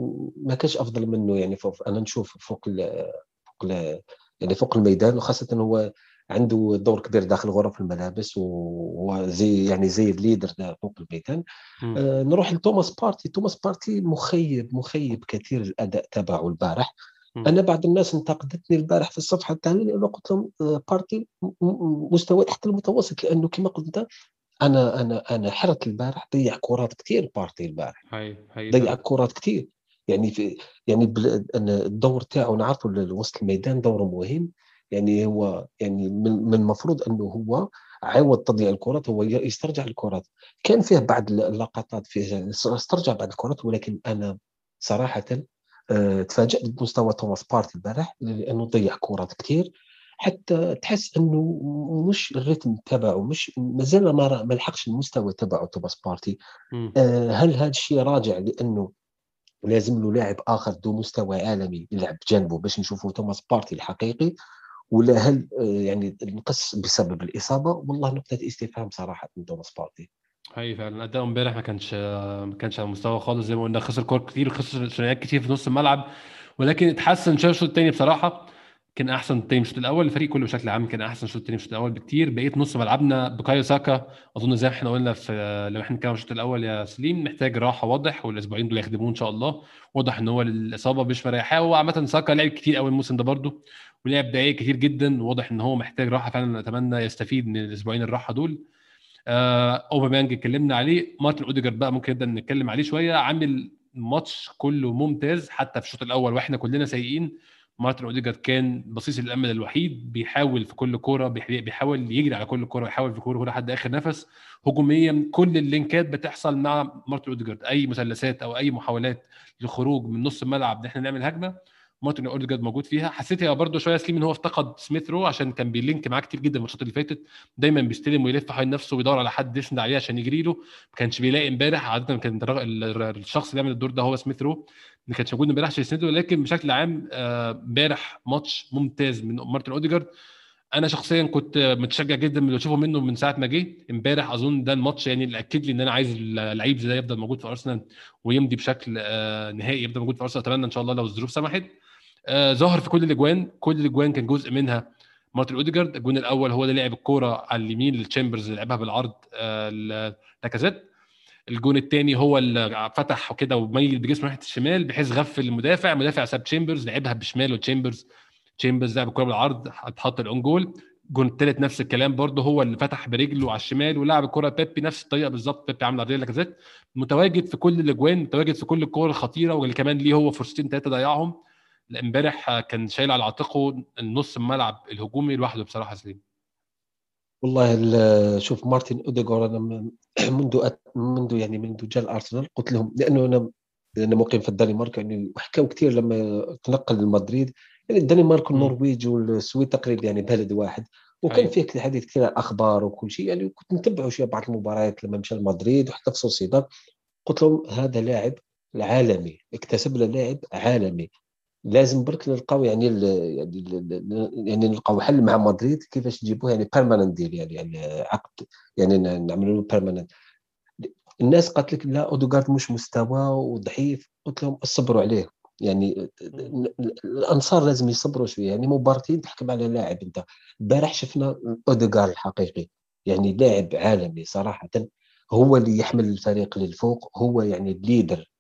ما كانش أفضل منه يعني فوق أنا نشوف فوق ال فوق ال يعني فوق الميدان وخاصة هو عنده دور كبير داخل غرف الملابس وزي يعني زي ال leader فوق الميدان آه نروح لتوماس بارتي. توماس بارتي مخيب مخيب كثير الأداء تبعه البارح. م. أنا بعض الناس انتقدتني البارح في الصفحة الثانية لأنه قلت لهم بارتي مستوى تحت المتوسط لأنه كما قلت أنت أنا أنا أنا حرت البارح ضيع كرات كثير بارتي البارح. هاي هاي ضيع كرات كثير. يعني في يعني الدور تاعو نعرفوا وسط الميدان دوره مهم. يعني هو يعني من المفروض أنه هو عوض تضييع الكرات هو يسترجع الكرات. كان فيه بعض اللقطات فيه استرجع بعض الكرات ولكن أنا صراحة أه تفاجأت بمستوى توماس بارتي البارح لأنه ضيع كرات كثير حتى تحس أنه مش ال rhythm تبعه مش مازال ما ما لحقش المستوى تبعه توماس بارتي. أه هل هذا الشيء راجع لأنه لازم له لاعب آخر ذو مستوى عالمي يلعب بجانبه باش نشوفوا توماس بارتي الحقيقي؟ ولا هل يعني نقص بسبب الإصابة؟ والله نقطة استفهام صراحة من توماس بارتي هي فعلا. اداء امبارح ما كانش ما كانش على المستوى خالص زي ما قلنا خسر كور كتير خسر ثنائيات كتير في نص الملعب ولكن اتحسن شوية الشوط الثاني بصراحة. كان أحسن تاني الشوط الأول الفريق كله بشكل عام كان أحسن الشوط الثاني الشوط الأول بكتير. بقيت نص ملعبنا بكايو ساكا. أظن زي ما إحنا قلنا في لو إحنا بنتكلم الشوط الأول يا سليم محتاج راحة واضح والأسبوعين دول يخدموه إن شاء الله. واضح إن هو الاصابه مش مريحاه هو عامة ساكا لعب كتير قوي الموسم ده برده ولعب دقائق كتير جدا واضح إن هو محتاج راحة فعلا أتمنى يستفيد من الأسبوعين الراحة دول. آه أوباميانج اتكلمنا عليه مارتن أوديجارد بقى ممكن نبدأ نتكلم عليه شوية. عامل ماتش كله ممتاز حتى في الشوط الأول وإحنا كلنا سيئين. مارتن أوديجارد كان بصيص الأمل الوحيد بيحاول في كل كورة بيحاول يجري على كل كورة يحاول في كورة كوره لحد آخر نفس. هجوميا كل ال links بتحصل مع مارتن أوديجارد أي مثلثات أو أي محاولات للخروج من نص الملعب إن إحنا نعمل هجمة. مارتن اوديجارد موجود فيها. حسيت هي برده شوية سليم إن هو افتقد سميث رو عشان كان بي link معاه كتير جدا الماتشات اللي فاتت. دايما بيستلم ويلف حوالين نفسه ويدور على حد يسند عليه عشان يجري له. ما كانش بيلاقي امبارح عادة كان الشخص اللي يعمل الدور ده هو سميث رو. ما كانش موجود امبارح عشان يسنده لكن بشكل عام امبارح ماتش ممتاز من مارتن اوديجارد أنا شخصيا كنت متشجع جدا من اللي بشوفه منه من ساعة ما جه. امبارح أظن ده الماتش يعني اللي أكد لي إن أنا عايز اللعيب زي ده يفضل موجود في أرسنال ويمضي بشكل نهائي يفضل موجود في أرسنال. أتمنى إن شاء الله لو الظروف سمحت. آه ظهر في كل الأجوان. كل الأجوان كان جزء منها مارتن أوديجارد. الجون الأول هو اللي لعب الكورة على اليمين للتشامبرز اللي لعبها بالعرض آه لاكازيت. الجون الثاني هو اللي فتح كده وميل بجسمه ناحيه الشمال بحيث غفل المدافع. المدافع ساب تشامبرز لعبها بشماله تشامبرز تشامبرز لعب الكورة بالعرض اتحط ال own goal. الجون الثالث نفس الكلام برضه هو اللي فتح برجله على الشمال ولعب الكره بيبي نفس الطريقة بالظبط بيبي عامل عرضية لاكازيت متواجد في كل الأجوان متواجد في كل الكور الخطيرة واللي كمان ليه هو فرصتين ثلاثة ضيعهم. امبارح كان شايل على عاتقه النص الملعب الهجومي لوحده بصراحة سليم. والله شوف مارتن اوديجارد أنا منذ منذ يعني منذ جاء الارسنال قلت لهم لأنه أنا أنا مقيم في الدنمارك يعني وحكاوا كثير لما تنقل لمدريد يعني الدنمارك والنرويج والسويد تقريبا يعني بلد واحد. وكان فيه حديث كثير عن الأخبار وكل شيء يعني كنت نتبع شوية بعض المباريات لما مشى لمدريد وحتى في سوسيداد قلت لهم هذا لاعب عالمي اكتسب له لاعب عالمي. لازم برك نلقاو يعني يعني يعني نلقاو حل مع مدريد كيفاش نجيبوه يعني permanent deal يعني يعني عقد يعني نعملوا له permanent الناس قالت لك لا أودوغارد مش مستوى وضعيف. قلت لهم اصبروا عليه. يعني الأنصار لازم يصبروا شوية. يعني مباراتين تحكم على لاعب أنت. البارح شفنا أودوغارد الحقيقي. يعني لاعب عالمي صراحة. هو اللي يحمل الفريق للفوق. هو يعني ال leader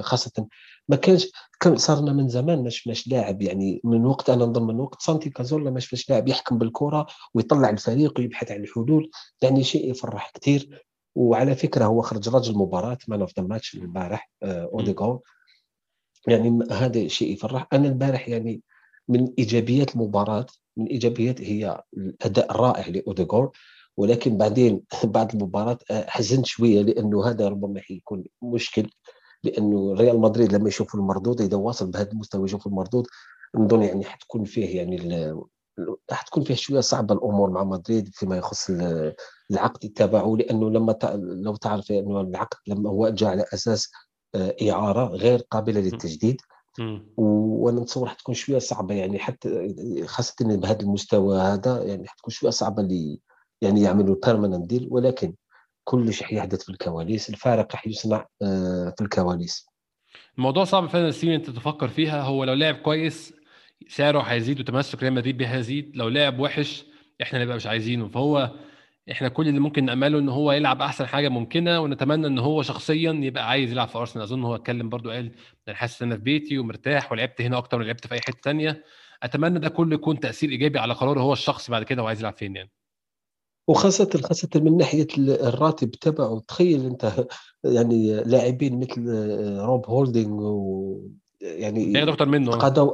خاصة ما كانش كان صارنا من زمان ما شفناش لاعب يعني من وقت أنا نظن من وقت سانتي كازولا ما شفناش لاعب يحكم بالكرة ويطلع الفريق ويبحث عن الحلول يعني شيء يفرح كثير وعلى فكرة هو خرج رجل المباراه man of the match البارح اوديغارد يعني هذا شيء يفرح. أنا البارح يعني من إيجابيات المباراة من إيجابيات هي الأداء الرائع لأوديغارد. ولكن بعدين بعد المباراة آه، حزنت شوية لأنه هذا ربما حيكون مشكل. لأنه ريال مدريد لما يشوفوا المردود إذا واصل بهذا المستوى يشوفوا المردود نظن يعني حتكون فيه يعني حتكون فيه شوية صعبة الأمور مع مدريد فيما يخص العقد تبعه لأنه لما لو تعرف أنه العقد لما هو جاء على أساس آه، إعارة غير قابلة للتجديد. وأنا نتصور حتكون شوية صعبة يعني حتى خاصة بهذا المستوى هذا يعني حتكون شوية صعبة لي يعني يعملوا بيرمننت ديل ولكن كل شيء يحدث في الكواليس الفارق راح يصنع آه، في الكواليس. الموضوع صعب فعلا السين أنت تفكر فيها. هو لو لعب كويس سعره هيزيد وتمسك ريال مدريد بيه هيزيد لو لعب وحش إحنا نبقى مش عايزينه. فهو إحنا كل اللي ممكن نامله إن هو يلعب أحسن حاجة ممكنة ونتمنى إن هو شخصيا يبقى عايز يلعب في أرسنال. أظن هو اتكلم برضو قال أنا حاسس إن أنا في بيتي ومرتاح ولعبت هنا أكتر من لعبت في أي حتة ثانية أتمنى ده كله يكون تأثير إيجابي على قراره هو الشخصي بعد كده هو عايز يلعب فين يعني. وخاصة خاصة من ناحية الراتب تبعه. تخيل أنت يعني لاعبين مثل آه، روب هولدينج و يعني أكثر منه يتقاضوا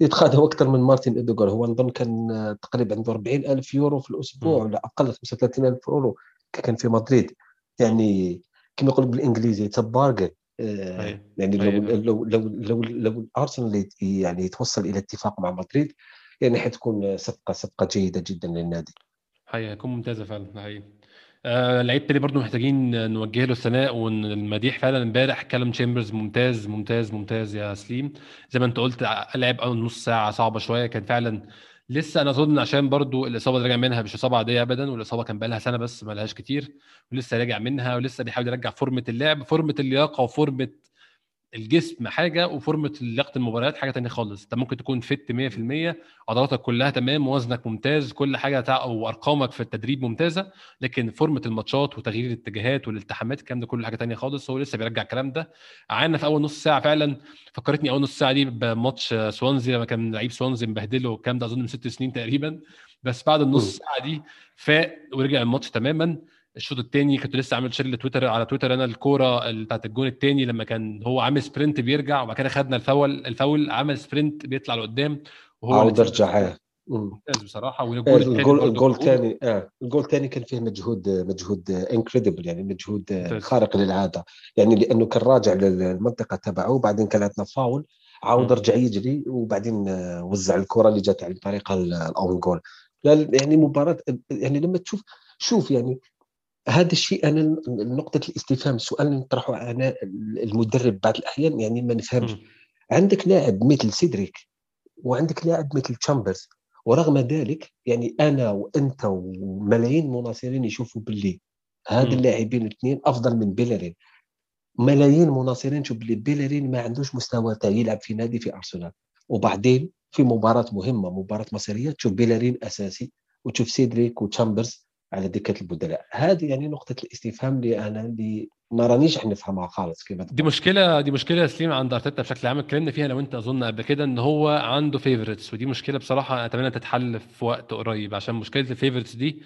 يتقاضوا أكثر من مارتن أوديغارد هو نظن كان آه، تقريبا عنده 40 ألف يورو في الأسبوع ولا أقل 35 ألف يورو كان في مدريد. يعني كما يقول بالإنجليزي it's a bargain آه، يعني لو لو لو لو, لو الأرسنال يعني يتوصل إلى اتفاق مع مدريد يعني حتكون صفقة صفقة جيدة جدا للنادي. حقيقة هيكون ممتازة فعلا حقيقي. آه لعيب تاني برضه محتاجين نوجه له الثناء والمديح فعلا امبارح كالوم تشامبرز. ممتاز ممتاز ممتاز يا سليم. زي ما انت قلت لعب أول نص ساعة صعبة شوية كان فعلا لسه أنا أظن عشان برضو الإصابة اللي راجع منها مش إصابة عادية ابدا والإصابة كان بقى لها سنة بس ما لهاش كتير ولسه راجع منها ولسه بيحاول يرجع فورمة اللعب فورمة اللياقة وفورمة الجسم حاجة وفورمة لياقة المباريات حاجة تانية خالص. انت ممكن تكون فت 100% عضلاتك كلها تمام وزنك ممتاز كل حاجة تع... وارقامك في التدريب ممتازة لكن فورمة الماتشات وتغيير الاتجاهات والالتحامات الكلام ده كله حاجة تانية خالص. هو لسه بيرجع الكلام ده. عانى في أول نص ساعة فعلا فكرتني أول نص ساعة دي بماتش سوانزي لما كان لعيب سوانزي مبهدله الكلام ده أظن من ست سنين تقريبا. بس بعد النص ساعة دي فاق ورجع الماتش تماما. الشوط الثاني كنت لسه عامل share لتويتر على تويتر أنا الكورة بتاعت الجون الثاني لما كان هو عامل sprint بيرجع وبعد كده خدنا الفاول الفاول عمل sprint بيطلع لقدام وهو عاود رجع ممتاز بصراحة. والجول الجول الجول الثاني آه الجول الثاني كان فيه مجهود مجهود incredible يعني مجهود. خارق للعادة. يعني لأنه كان راجع للمنطقة تبعه وبعدين كان عندنا فاول عاود رجع يجري وبعدين آه، وزع الكرة اللي جات عن طريق ال own goal. يعني مباراة يعني لما تشوف شوف يعني هذا الشيء أنا نقطة الاستفهام السؤال اللي نطرحه أنا المدرب بعض الأحيان يعني ما نفهمش. عندك لاعب مثل سيدريك وعندك لاعب مثل تشامبرز ورغم ذلك يعني أنا وأنت وملايين المناصرين يشوفوا باللي هاد اللاعبين الاثنين أفضل من بيلرين ملايين المناصرين تشوف باللي بيلرين ما عندوش مستوى يلعب في نادي في أرسنال. وبعدين في مباراة مهمة مباراة مصيرية تشوف بيلرين أساسي وتشوف سيدريك وتشامبرز على دكة البدلاء. هذه يعني نقطة الاستفهام اللي أنا اللي ما رانيش نفهمها خالص كيف دي مشكله دي مشكلة سليم عند أرتيتا بشكل عام. اتكلمنا فيها أنا وانت أظن قبل كده إن هو عنده favorites ودي مشكلة بصراحة أتمنى تتحل في وقت قريب عشان مشكلة ال favorites دي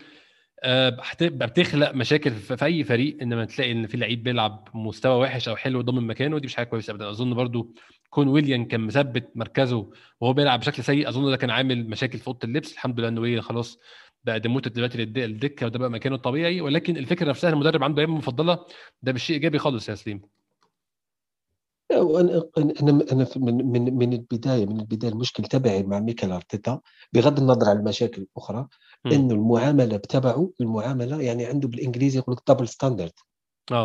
آه، بتخلق مشاكل في أي فريق إنما تلاقي إن في لعيب بيلعب مستوى وحش أو حلو ضمن مكانه دي مش حاجة كويسة ابدا. أظن برضو كون ويليام كان مثبت مركزه وهو بيلعب بشكل سيء أظن ده كان عامل مشاكل في أوضة اللبس. الحمد لله إنه خلاص بقى ديموت دلوقتي للدكه وده بقى مكانه الطبيعي ولكن الفكرة نفسها المدرب عنده أيام مفضلة ده مش شيء إيجابي خالص يا سليم. أنا أنا أنا من من من البداية من البداية المشكل تبعي مع ميكال أرتيتا بغض النظر عن المشاكل الأخرى إنه المعاملة بتبعه المعاملة يعني عنده بالإنجليزي يقول لك double standard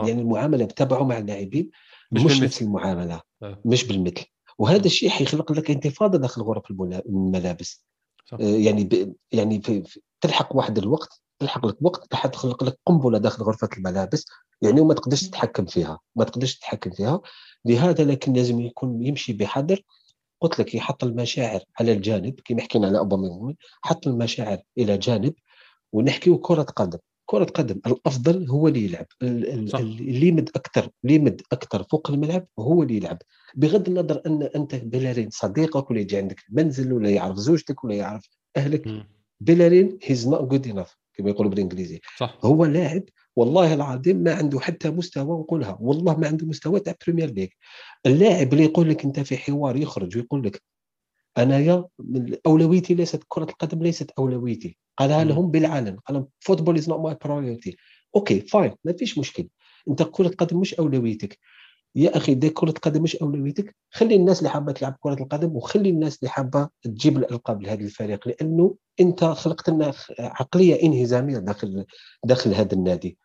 يعني المعاملة بتبعه مع اللاعبين مش, مش نفس المعاملة أوه. مش بالمثل. وهذا الشيء حيخلق لك انتفاضة داخل غرف الملابس. آه، يعني ب... يعني في... في... تلحق واحد الوقت تلحق لك وقت راح تخلق لك قنبلة داخل غرفة الملابس يعني وما تقدرش تتحكم فيها ما تقدرش تتحكم فيها. لهذا لكن لازم يكون يمشي بحذر. قلت لك يحط المشاعر على الجانب كما حكينا على اوباميانغ حط المشاعر إلى جانب ونحكيو كرة قدم. كرة قدم الأفضل هو اللي يلعب. اللي يمد أكثر اللي يمد أكثر فوق الملعب هو اللي يلعب. بغض النظر أن أنت بلارين صديقك ولا يجي عندك المنزل ولا يعرف زوجتك ولا يعرف أهلك م. بلارين he's not good enough كما يقولوا بالإنجليزي. صح. هو لاعب والله العظيم ما عنده حتى مستوى نقولها والله ما عنده مستوى تاع Premier League اللاعب اللي يقول لك أنت في حوار يخرج ويقول لك انايا أولويتي ليست كرة القدم ليست أولويتي. قالها لهم بالعلن قال football is not my priority okay fine ما فيش مشكل أنت كرة القدم مش أولويتك. يا أخي دي كرة القدم مش أولويتك. خلي الناس اللي حابة تلعب كرة القدم وخلي الناس اللي حابة تجيب الألقاب لهذا الفريق لأنه أنت خلقت لنا عقلية انهزامية داخل داخل هذا النادي.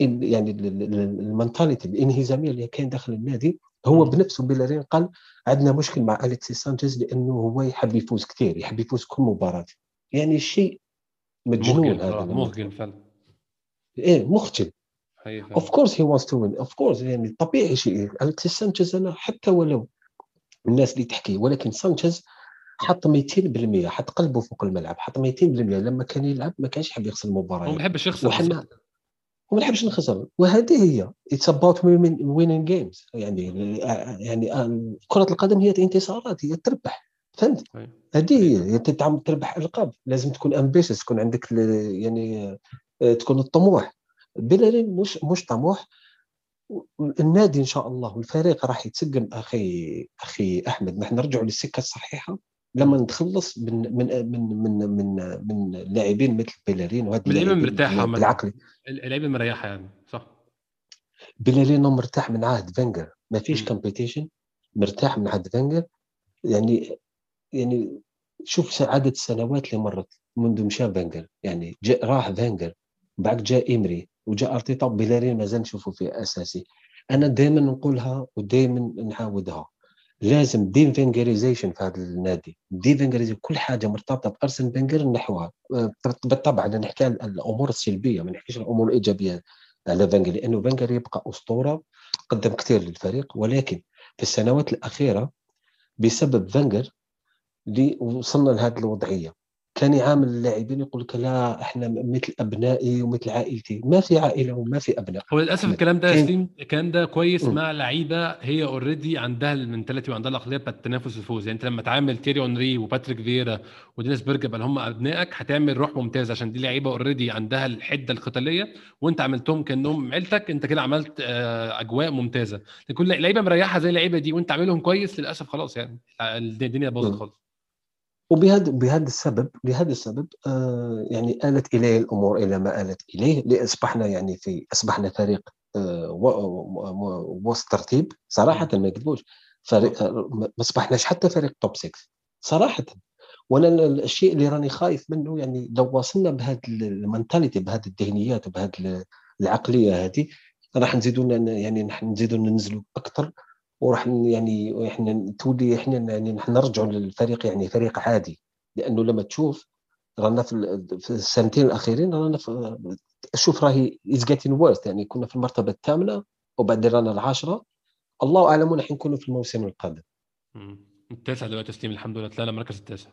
يعني ال mentality الانهزامية اللي كاين داخل النادي هو بنفسه بيلارين قال عندنا مشكل مع أليكسي سانشيز لأنه هو يحب يفوز كثير يحب يفوز كل مباراة. يعني شيء مجنون هذا مخجل فعلا. إيه مخجل. of course he wants to win of course يعني طبيعي شيء. الكسيس سانشيز أنا حتى ولو الناس اللي تحكي ولكن سانشيز حط 200% حط قلبه فوق الملعب حط 200% لما كان يلعب ما كانش يحب يخسر المباراة. ما يحبش يخسر وحنا وما نحبش نخسر. وهذه هي. It's about winning games يعني يعني كرة القدم هي انتصارات هي تربح. فهمت؟ هذه هي. تربح ألقاب. لازم تكون ambitious تكون عندك يعني تكون الطموح. بلا الين مش مش طموح. النادي إن شاء الله والفريق راح يتسقم أخي أخي أحمد. نحن نرجعوا للسكة الصحيحة. لما نتخلص من من من من من, من لاعبين مثل بيلارين وهذا اللعيبه مرتاحة بالعقل. اللعيبه مريحة يعني صح. بيلارين مرتاح من عهد فينجر. ما فيش competition مرتاح من عهد فينجر. يعني يعني شوف عدد السنوات اللي مرت منذ مشى فينجر. يعني جاء راح فينجر بعد جاء إمري وجاء أرتيتا. بيلارين مازال نشوفه في أساسي. أنا دائما نقولها ودائما نعاودها لازم de-Wengerization في هذا النادي. de-Wengerization كل حاجة مرتبطة بأرسن فينجر نحوها. بالطبع أنا نحكي عن الأمور السلبية ما نحكيش الأمور الإيجابية على فينجر لأنه فينجر يبقى أسطورة قدم كثير للفريق ولكن في السنوات الأخيرة بسبب فينجر اللي وصلنا لهذه الوضعية. كان يعامل اللاعبين يقول لك لا إحنا مثل أبنائي ومثل عائلتي. ما في عائله وما في أبناء. هو للأسف الكلام ده سليم الكلام ده كويس م. مع لعيبة هي already عندها ال mentality وعندها العقلية بتاعت التنافس والفوز يعني أنت لما تعامل تيري أونري وباتريك فيرا ودينيس بيرجكامب بل هم أبنائك هتعمل روح ممتازة عشان دي لعيبة already عندها الحدة القتالية وأنت عملتهم كأنهم عيلتك. أنت كده عملت آه، أجواء ممتازة. لكل لعيبة مريحة زي اللعيبة دي وأنت عاملهم كويس للأسف خلاص يعني الدنيا باظت خالص. وبهذا بهذا السبب لهذا السبب آه يعني آلت إليه الأمور إلى ما آلت إليه لأصبحنا يعني في أصبحنا فريق آه وسط ترتيب صراحة ما نكذبوش فريق آه ما أصبحناش حتى فريق top 6 صراحة. وأنا الشيء اللي راني خايف منه يعني لو وصلنا بهذه ال mentality بهذه الذهنيات وبهذه العقلية هذه راح نزيدوا يعني نزيدوا ننزلوا أكثر. وراح يعني إحنا تولي إحنا يعني نرجعوا للفريق يعني فريق عادي. لأنه لما تشوف رانا في السنتين الأخيرين رانا شوف راهي is getting worse يعني كنا في المرتبة الثامنة وبعدين رانا العاشرة. الله أعلم وين نكونوا في الموسم القادم. التاسع دلوقتي يا سليم الحمد لله. طلعنا المركز التاسع.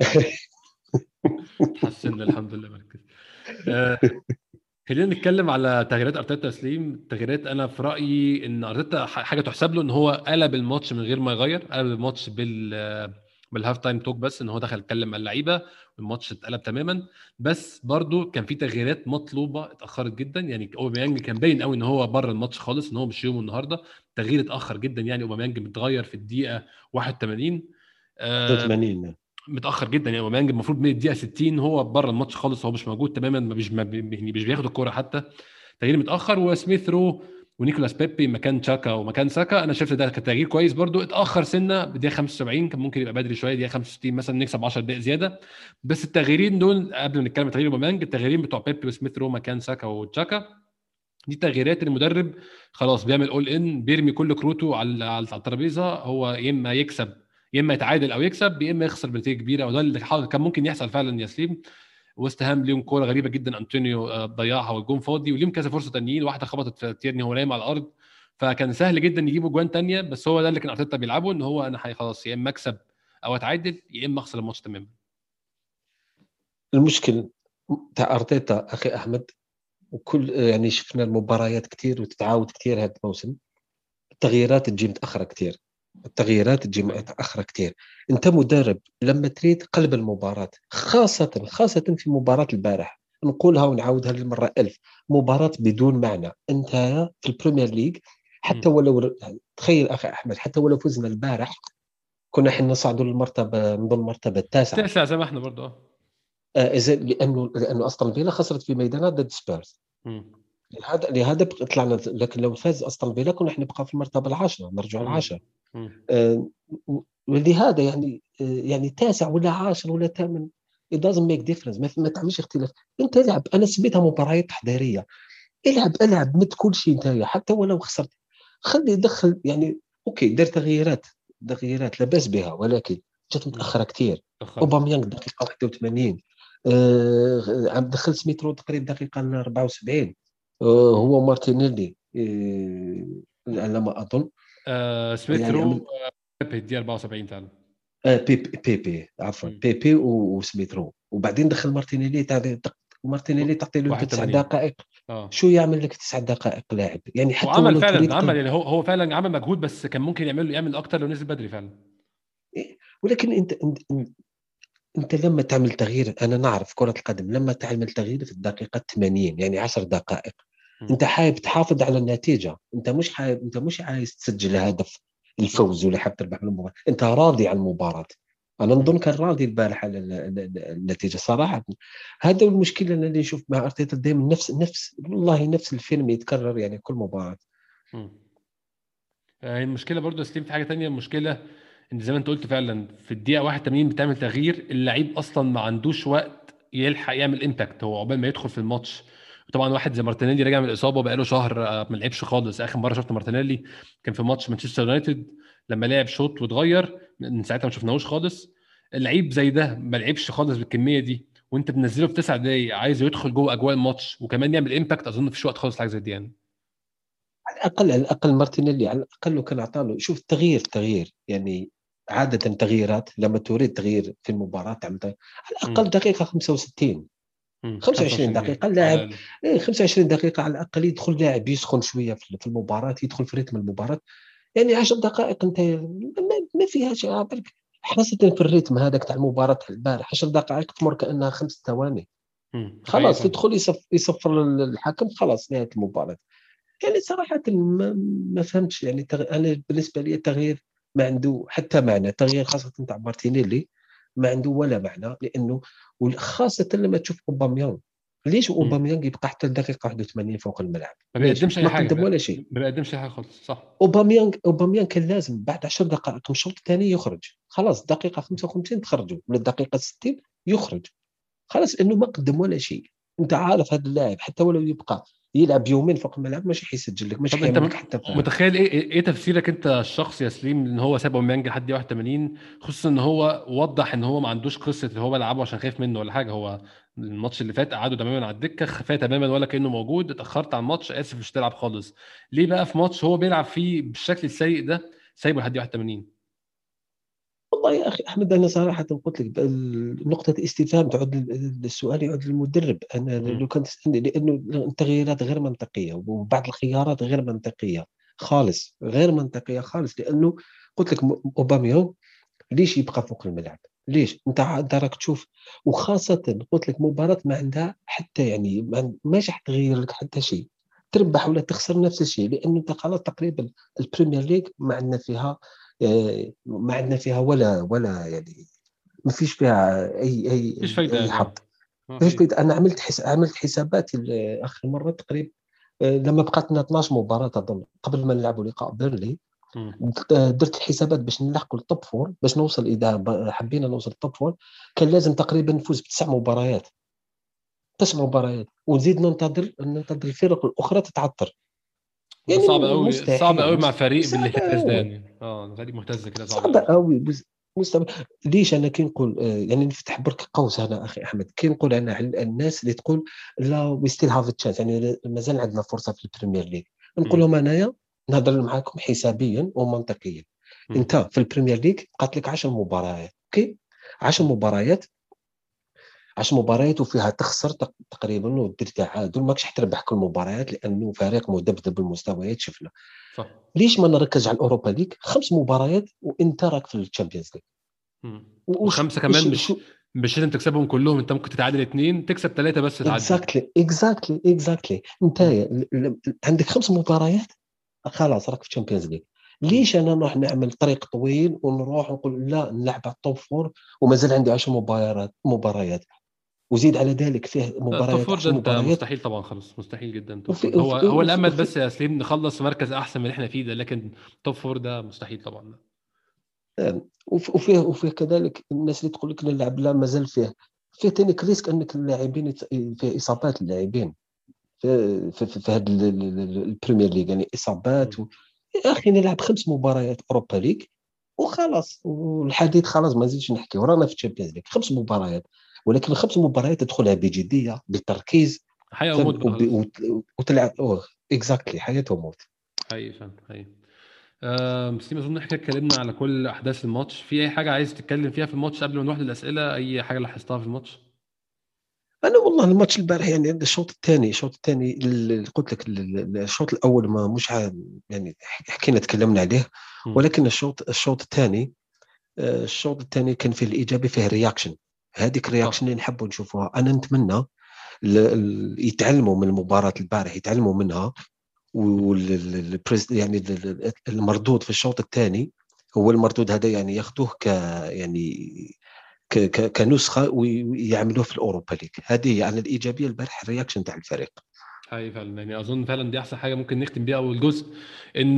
تحسن الحمد لله مركز. آه، خلينا نتكلم على تغييرات أرتيتا يا سليم. تغييرات أنا في رأيي إن أرتيتا حاجة تحسب له إن هو قلب الماتش من غير ما يغير قلب الماتش بال بال half-time talk بس إن هو دخل اتكلم مع اللعيبة والماتش اتقلب تماما. بس برضو كان في تغييرات مطلوبة اتأخرت جدا. يعني أوباميانج كان باين قوي إن هو بره الماتش خالص إن هو مش يومه النهارده. تغيير اتأخر جدا يعني أوباميانج متغير في الدقيقة 81 81 متأخر جدا يعني اوباميانج المفروض من الدقيقة 60 هو بره الماتش خالص هو مش موجود تماما مش مش بياخد الكورة حتى. تغيير متأخر وسميث رو ونيكولاس بيبي مكان تشاكا ومكان ساكا. أنا شايف ده كان تغيير كويس برضو. اتأخر سنة بدقيقة 75 كان ممكن يبقى بدري شوية دقيقة 65 مثلا نكسب 10 دقائق زيادة. بس التغييرين دول قبل ما نتكلم تغيير اوباميانج التغييرين بتوع بيبي وسميث رو مكان ساكا وتشاكا دي تغييرات المدرب خلاص بيعمل all in بيرمي كل كروته على على الترابيزة. هو يا إما يكسب يا إما يتعادل أو يكسب يا إما يخسر بنتيجة كبيرة وده اللي كان ممكن يحصل فعلا يا سليم. وست هام ليهم كورة غريبة جدا أنطونيو آه، ضيعها والجون فاضي وليهم كذا فرصة تانيين. واحدة خبطت في تيرني وهو نايم على الأرض. فكان سهل جدا يجيبوا جوان تانية بس هو ده اللي كان أرتيتا بيلعبه إن هو أنا خلاص يا إما أكسب أو أتعادل يا إما أخسر الماتش تماما. المشكل تاع أرتيتا أخي أحمد وكل يعني شفنا المباريات كثير وتتعاود كثير هذا الموسم. التغييرات تجي متاخره كثير التغييرات تجي متاخره كثير أنت مدرب لما تريد قلب المباراة خاصة خاصة في مباراة البارح نقولها ونعاودها للمرة ألف مباراة بدون معنى. أنت في البريمير ليج حتى ولو تخيل أخي أحمد حتى ولو فزنا البارح كنا إحنا نصعدوا للمرتبة نظن المرتبة التاسعة. التاسعة زي ما إحنا برضه. آه لأنه لأنه استون فيلا خسرت في ميدانها ضد سبيرز. لهذا لهذا طلعنا لكن لو فاز استون فيلا كنا إحنا نبقى في المرتبة العاشرة نرجع العاشرة. آه ولهذا يعني آه يعني تاسع ولا عاشر ولا ثامن it doesn't make difference ما, ما تعملش اختلاف. انت العب أنا سميتها مباريات تحضيرية. العب العب مت كل شيء انت حتى ولو خسرت. خلي يدخل يعني okay دار تغييرات تغييرات لا بأس بها ولكن جات متأخرة كثير أوباميانغ دقيقة 81 آه دخل سميترو تقريبا دقيقة 74 آه هو مارتينيلي آه على ما أظن آه سميترو يعني بيبي دي 74 فعلا. آه بيبي بيبي عفوا بيبي وسميترو وبعدين دخل مارتينيلي تاع مارتينيلي تعطي له تسع دقائق. آه. شو يعمل لك تسع دقائق لاعب؟ يعني حتى عمل فعلا عمل يعني هو هو فعلا عمل مجهود بس كان ممكن يعمل يعمل أكتر لو نزل بدري فعلا. إيه، ولكن أنت أنت أنت لما تعمل تغيير أنا نعرف كرة القدم لما تعمل تغيير في الدقيقة 80 يعني 10 دقائق. أنت حابب تحافظ على النتيجة. أنت مش حابب أنت مش عايز تسجل هدف الفوز ولا حتى تربح المباراة. أنت راضي عن المباراة. أنا نظن كان راضي البارح على النتيجة صراحة. هذا المشكلة اللي نشوف مع أرتيتا دائما نفس نفس والله نفس الفيلم يتكرر يعني كل مباراة. هي المشكلة برضه سليم في حاجة ثانية المشكلة ان زي ما أنت قلت فعلا في الدقيقة 81 بتعمل تغيير اللعيب أصلا ما عندوش وقت يلحق يعمل impact هو عقبال ما يدخل في الماتش طبعا واحد زي مارتينيلي راجع من الإصابة بقاله شهر آه، ما لعبش خالص. آخر مرة شفت مارتينيلي كان في ماتش مانشستر يونايتد لما لعب شوط واتغير من ساعتها ما شفناهوش خالص. اللعيب زي ده ما لعبش خالص بالكمية دي وانت بنزله في تسع دقايق عايز يدخل جوه أجواء الماتش وكمان يعمل impact أظن مفيش وقت خالص حاجة زي دي يعني. على الأقل على الأقل مارتينيلي على الأقل لو كان اعطاه شوف تغيير تغيير يعني عادة تغييرات لما تريد تغيير في المباراة تعمل على الأقل دقيقة 65 25 دقيقة اللاعب. 25 إيه، دقيقة على الأقل يدخل لاعب يسخن شوية في المباراة يدخل في رتم المباراة. يعني 10 دقائق أنت ما فيها شيء. خاصة في الريتم هذاك تاع المباراة البارح. 10 دقائق تمر كأنها خمس ثواني. خلاص تدخل يصف يصفر الحكم خلاص نهاية المباراة. يعني صراحة ما, ما فهمتش. يعني تغ... أنا بالنسبة لي التغيير ما عنده حتى معنى تغيير خاصة تاع مارتينيلي. ما عنده ولا معنى لأنه وخاصه لما تشوف أوباميانغ. ليش أوباميانغ يبقى حتى الدقيقه 81 فوق الملعب؟ ما بيقدمش أي حاجة ما ولا شيء. ما بيقدمش أي حاجة خالص صح. أوباميانغ أوباميانغ كان لازم بعد 10 دقائق من الشوط الثاني يخرج. خلاص دقيقة 55 تخرجوا. من الدقيقة 60 يخرج. خلاص إنه ما قدم ولا شيء. أنت عارف هذا اللاعب حتى ولو يبقى يلعب يومين فوق الملعب مش حيسجل لك مش حيعمل لك حتى. متخيل إيه إيه تفسيرك أنت الشخصي يا سليم إن هو ساب اوميانج لحد 81 خصوصا إن هو وضح إن هو ما عندوش قصة اللي هو لعبه عشان خايف منه ولا حاجة هو الماتش اللي فات قعدوا تماما على الدكة خفاه تماما ولا كأنه موجود اتأخرت على الماتش آسف مش تلعب خالص. ليه بقى في ماتش هو بيلعب فيه بالشكل السيء ده؟ سايبه لحد 81 والله يا أخي أحمد أنا صراحة قلت لك نقطة الاستفهام تعود السؤال يعود للمدرب. أنا لو كنت لأنه التغييرات غير منطقية وبعض الخيارات غير منطقية خالص غير منطقية خالص لأنه قلت لك اوباميانغ ليش يبقى فوق الملعب؟ ليش؟ أنت أنت راك تشوف وخاصة قلت لك مباراة ما عندها حتى يعني ماش حتغير لك حتى شيء. تربح ولا تخسر نفس الشيء لأنه أنت خلاص تقريبا البريمير ليغ ما عندنا فيها ما عندنا فيها ولا ولا يعني ما فيش فيها أي أي فيش فايدة أي. حظ. فيش فايدة. أنا عملت حس... عملت حساباتي آخر مرة تقريبا آه، لما بقات لنا 12 مباراة أظن قبل ما نلعبوا لقاء بيرنلي درت الحسابات باش نلحقوا ال top four باش نوصل إذا حبينا نوصل ال top four كان لازم تقريبا نفوز بتسع مباريات. تسع مباريات. ونزيد ننتظر ننتظر الفرق الأخرى تتعثر يعني صعب قوي صعب قوي مع فريق بالاهتزاز ده يعني. آه فريق مهتز كده صعب, صعب قوي مستوى ليش أنا كي نقول آه، يعني نفتح برك قوس هنا أخي أحمد. كي نقول أنا الناس اللي تقول لا we still have chance يعني مازال عندنا فرصة في البريمير ليغ نقول لهم أنايا نهضر معاكم حسابيا ومنطقيا. أنت في البريمير ليغ بقات لك 10 مباريات okay؟ 10 مباريات 10 مباريات وفيها تخسر تقريبا ودير تعادل ماكش حتربح كل المباريات لأنه فريق مذبذب بالمستويات شفنا. صح. ليش ما نركز على الأوروبا ليج خمس مباريات وإنت راك في الشامبيونز ليج وخمسة كمان مش مش لازم تكسبهم كلهم أنت ممكن تتعادل اثنين تكسب ثلاثة بس تعادل. exactly exactly exactly أنت عندك خمس مباريات خلاص راك في الشامبيونز ليج ليش أنا نروح نعمل طريق طويل ونروح نقول لا نلعب على ال top four ومازال عندي 10 مباريات مباريات. وزيد على ذلك فيه مباريات ال top مباريات. مستحيل طبعا خلاص مستحيل جدا. وفي هو وفي هو الأمل بس يا سليم نخلص مركز أحسن من اللي إحنا فيه ده لكن top four ده مستحيل طبعا. نعم. وفيه وفيه كذلك الناس اللي تقول لك نلعب لا مازال فيه. فيه ثاني risk انك اللاعبين فيه إصابات اللاعبين في في, في هذا البريمير ليغ يعني إصابات و... يا أخي نلعب خمس مباريات أوروبا ليغ وخلاص والحديث خلاص ما نزيدش نحكي ورانا في الشامبيونز ليغ خمس مباريات. ولكن الخمس مباريات تدخلها بجدية بتركيز حياة وموت وتلعب أوه exactly حياة وموت. حقيقي فعلا حقيقي. سليم أظن إحنا اتكلمنا على كل أحداث الماتش. في أي حاجة عايز تتكلم فيها في الماتش قبل ما نروح للأسئلة؟ أي حاجة لاحظتها في الماتش؟ أنا والله الماتش البارح يعني الشوط الثاني الشوط الثاني قلت لك الشوط الأول ما مش يعني حكينا تكلمنا عليه. ولكن الشوط الشوط الثاني آه، الشوط الثاني كان فيه الإيجابي فيه reaction هذيك ال reaction اللي نحبوا نشوفوها. أنا نتمنى يتعلموا من مباراه البارح يتعلموا منها يعني المردود في الشوط الثاني هو المردود هذا يعني ياخذوه ك يعني كنسخة ويعملوه في الأوروبا ليج. هذه يعني الإيجابية البارح ال reaction تاع الفريق. اي فعلا. يعني أظن فعلا دي أحسن حاجة ممكن نختم بيها أول جزء إن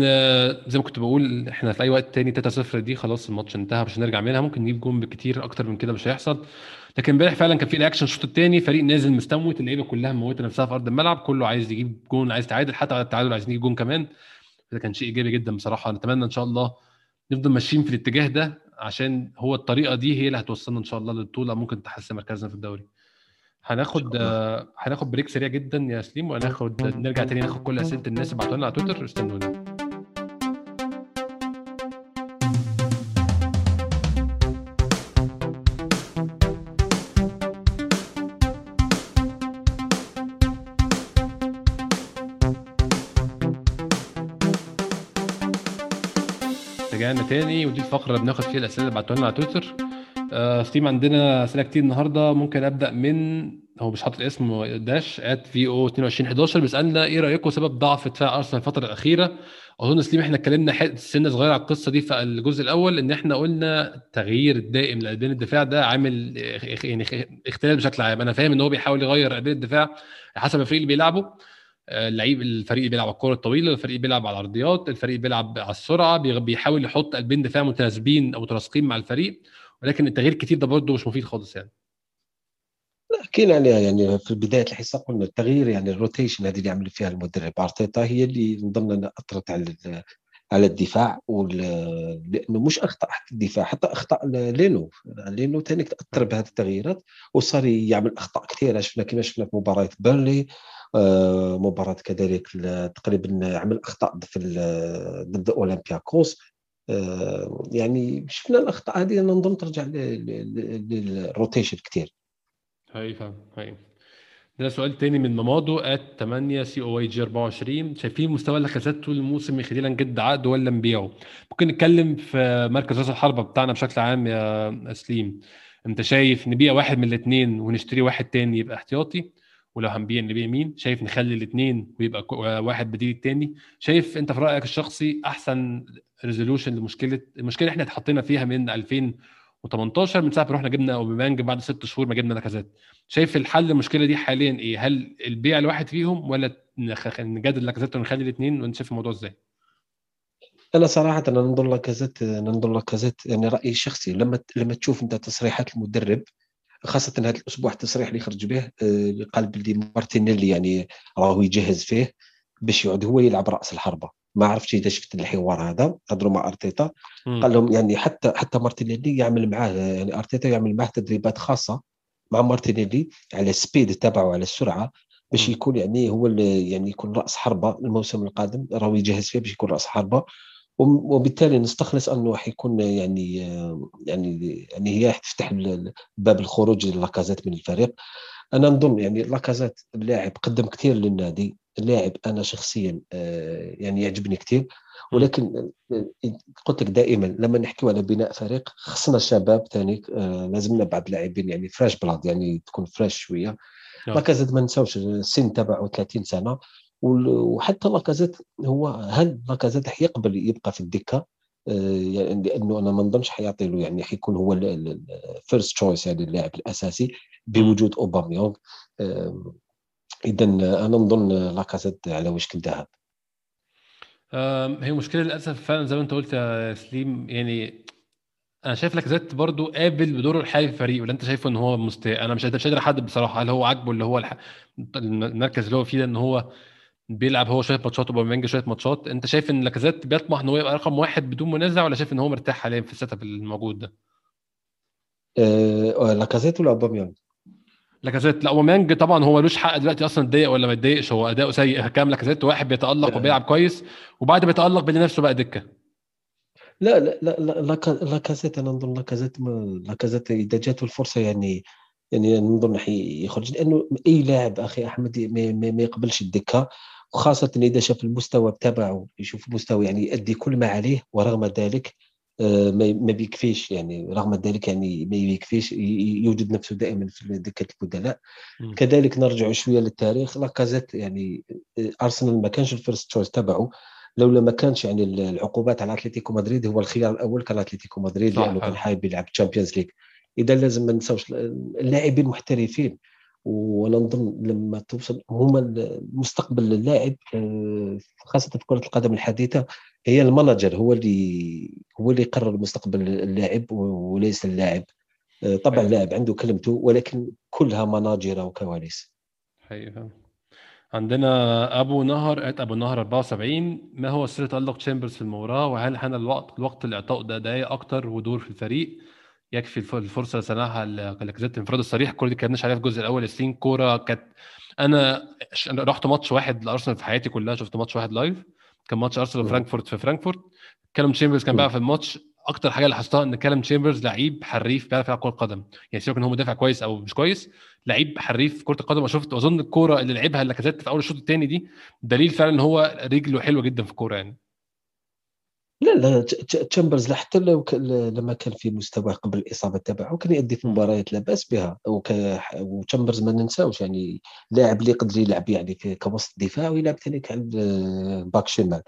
زي ما كنت بقول إحنا في أي وقت تاني 3 0 دي خلاص الماتش انتهى مش هنرجع منها ممكن نجيب جون بكتير أكتر من كده مش هيحصل. لكن امبارح فعلا كان في reaction الشوط الثاني فريق نازل مستموت اللعيبة كلها موتة نفسها في أرض الملعب كله عايز يجيب جون عايز تعادل حتى على التعادل عايزين نجيب جون كمان. ده كان شيء إيجابي جدا بصراحة. نتمنى إن شاء الله نفضل ماشيين في الاتجاه ده عشان هو الطريقة دي هي اللي هتوصلنا إن شاء الله للبطولة ممكن تحسن مركزنا في الدوري. هناخد هناخد break سريع جدا يا سليم وهناخد نرجع تاني ناخد كل أسئلة الناس اللي بعتوها لنا على تويتر. استنونا. رجعنا تاني ودي الفقرة اللي بناخد فيها الأسئلة اللي بعتوها لنا على تويتر. آه عندنا أسئلة كتير النهارده. ممكن أبدأ من هو مش حاطط اسم داش ات في أو 2211 بيسألنا إيه رأيكم سبب ضعف دفاع أرسنال الفترة الأخيرة؟ أظن سليم إحنا اتكلمنا سنة صغيرة على القصة دي في الجزء الأول إن إحنا قلنا التغيير الدائم لقلبين الدفاع ده عامل يعني اختلال بشكل عام. أنا فاهم إن هو بيحاول يغير قلبين الدفاع حسب الفريق اللي بيلعبه. آه، اللعيب الفريق بيلعب على الكره الطويلة الفريق بيلعب على العرضيات الفريق بيلعب على السرعة بيحاول يحط قلبين دفاع متناسبين أو متناسقين مع الفريق. ولكن التغيير كتير ده برضه مش مفيد خالص يعني. حكينا عليها يعني في بدايه الحصه قلنا التغيير يعني ال rotation هذه اللي عمل فيها المدرب. أرتيتا هي اللي نظن أثرت على على الدفاع لأنه مش اخطاء حتى الدفاع حتى اخطاء لينو. لينو ثاني تاثر بهذه التغييرات وصار يعمل أخطاء كثيره شفنا كما شفنا في مباراة بيرنلي آه، مباراة كذلك تقريبا عمل أخطاء في ضد أولمبياكوس. يعني شفنا الأخطاء هذه أنا نظن ترجع لل rotation كثير هاي فاهم هاي. ده سؤال تاني من مامادو at 8 C O E G 24 شايفين مستوى لاكازيت طول الموسم يخلينا نجد عقد ولا نبيعه؟ ممكن نتكلم في مركز راس الحربة بتاعنا بشكل عام يا سليم أنت شايف نبيع واحد من الاثنين ونشتري واحد تاني يبقى احتياطي؟ ولو هنبيع نبيع مين؟ شايف نخلي الاثنين ويبقى واحد بديل التاني؟ شايف انت في رأيك الشخصي أحسن resolution لمشكله المشكلة إحنا اتحطينا فيها من 2018 من ساعة ما رحنا جبنا اوباميانج بعد ست شهور ما جبنا لاكازيت شايف الحل المشكلة دي حاليا إيه؟ هل البيع الواحد فيهم ولا نجدد لاكازيت ونخلي الاثنين وانت شايف الموضوع إزاي؟ أنا صراحة أنا ننظر لاكازيت ننظر لاكازيت يعني رأيي الشخصي. لما لما تشوف أنت تصريحات المدرب خاصة هذا الأسبوع التصريح اللي خرج به آه، قال بلي مارتينيلي يعني راهو يجهز فيه باش يعود هو يلعب رأس الحربة. ما عرفتش إذا شفت الحوار هذا هضروا مع أرتيتا. قال لهم يعني حتى حتى مارتينيلي يعمل معاه يعني أرتيتا يعمل معاه تدريبات خاصة مع مارتينيلي على ال speed تبعه على السرعة باش يكون يعني هو يعني يكون رأس حربة الموسم القادم راهو يجهز فيه باش يكون رأس حربة. وبالتالي نستخلص أنه حيكون يعني يعني يعني هي تفتح باب الخروج لاكازيت من الفريق. أنا نظن يعني لاكازيت اللاعب قدم كثير للنادي. اللاعب أنا شخصيا آه، يعني يعجبني كثير ولكن آه، قلت لك دائما لما نحكيو على بناء فريق خصنا الشباب ثاني آه، لازمنا بعض اللاعبين يعني fresh blood يعني تكون fresh شوية. لاكازيت ما نساوش السن تبعه 30 سنة. وحتى لاكازيت هو هل لاكازيت حيقبل يبقى في الدكة؟ يعني لأنه أنا ما نظنش حيعطي له يعني حيكون هو ال first choice يعني اللاعب الأساسي بوجود اوباميونغ اذا أنا نظن لاكازيت على وشك الذهاب هي مشكلة للأسف فعلا زي ما أنت قلت يا سليم يعني أنا شايف لاكازيت برضو قابل بدوره الحالي في الفريق ولا أنت شايفه إن هو مستاء؟ أنا مش قادر أحدد بصراحة هل هو عاجبه اللي هو الح... المركز اللي هو فيه ده إن هو بيلعب هو شوية ماتشات واوباميونغ شوية ماتشات. أنت شايف إن لاكازيت بيطمح إن هو يبقى رقم واحد بدون منازع ولا شايف إن هو مرتاح حاليا في ال setup الموجود ده؟ أه لاكازيت ولا أوباميانج؟ لاكازيت. لا أوباميانج طبعا هو ملوش حق دلوقتي أصلا يتضايق ولا ما يتضايقش. هو أداؤه سيء كام لاكازيت واحد بيتألق وبيلعب كويس وبعد بيتالق بيلاقي نفسه بقى دكة. لا لا لا لاكازيت أنا نظن لاكازيت لاكازيت إذا جاته الفرصة يعني يعني نظن يخرج لأنه أي لاعب أخي أحمد ما يقبلش الدكة. وخاصة إذا شاف المستوى تبعه يشوف المستوى يعني يؤدي كل ما عليه ورغم ذلك آه، ما بيكفيش يعني رغم ذلك يعني ما بيكفيش يوجد نفسه دائما في دكة البدلاء. كذلك نرجع شوية للتاريخ. لاكازيت يعني آه، أرسنال ما كانش ال first choice تبعه. لولا ما كانش يعني العقوبات على أتلتيكو مدريد هو الخيار الأول كان أتلتيكو مدريد لأنه كان حابب يلعب Champions League إذا لازم ما نساوش اللاعبين محترفين. وأنا نظن لما توصل هما مستقبل اللاعب آه، خاصة في كرة القدم الحديثة هي ال manager هو اللي هو اللي يقرر مستقبل اللاعب وليس اللاعب. آه، طبعا اللاعب عنده كلمته ولكن كلها مناجرة وكواليس. حقيقة. عندنا أبو نهر at أبو نهر 74 ما هو سر تألق تشامبرز في المباراة؟ وهل حان الوقت الوقت لاعطائه دقائق أكتر ودور في الفريق؟ يكفي الفرصة اللي صنعها لاكازيت انفراد الصريح. الكوره دي كناش عليها في الجزء الأول السين كوره كانت أنا رحت ماتش واحد لأرسنال في حياتي كلها شفت ماتش واحد live. كان ماتش أرسنال وفرانكفورت في فرانكفورت. كالوم تشامبرز كان بقى في الماتش. أكتر حاجة لاحظتها إن كالوم تشامبرز لعيب حريف بيعرف يلعب كرة قدم يعني سيبك إن هو مدافع كويس أو مش كويس لعيب حريف في كرة القدم. وشفت واظن الكوره اللي لعبها لاكازيت في أول الشوط الثاني دي دليل فعلا إن هو رجله حلوة جدا في الكورة يعني. لا لا تشامبرز حتى لو لما كان في مستوى قبل الإصابة تبعه كان يؤدي في مباريات لا بأس بها. وتشامبرز ما ننساوش يعني لاعب اللي يقدر يلعب يعني في كوسط دفاع ويلعب ثاني باك شمال.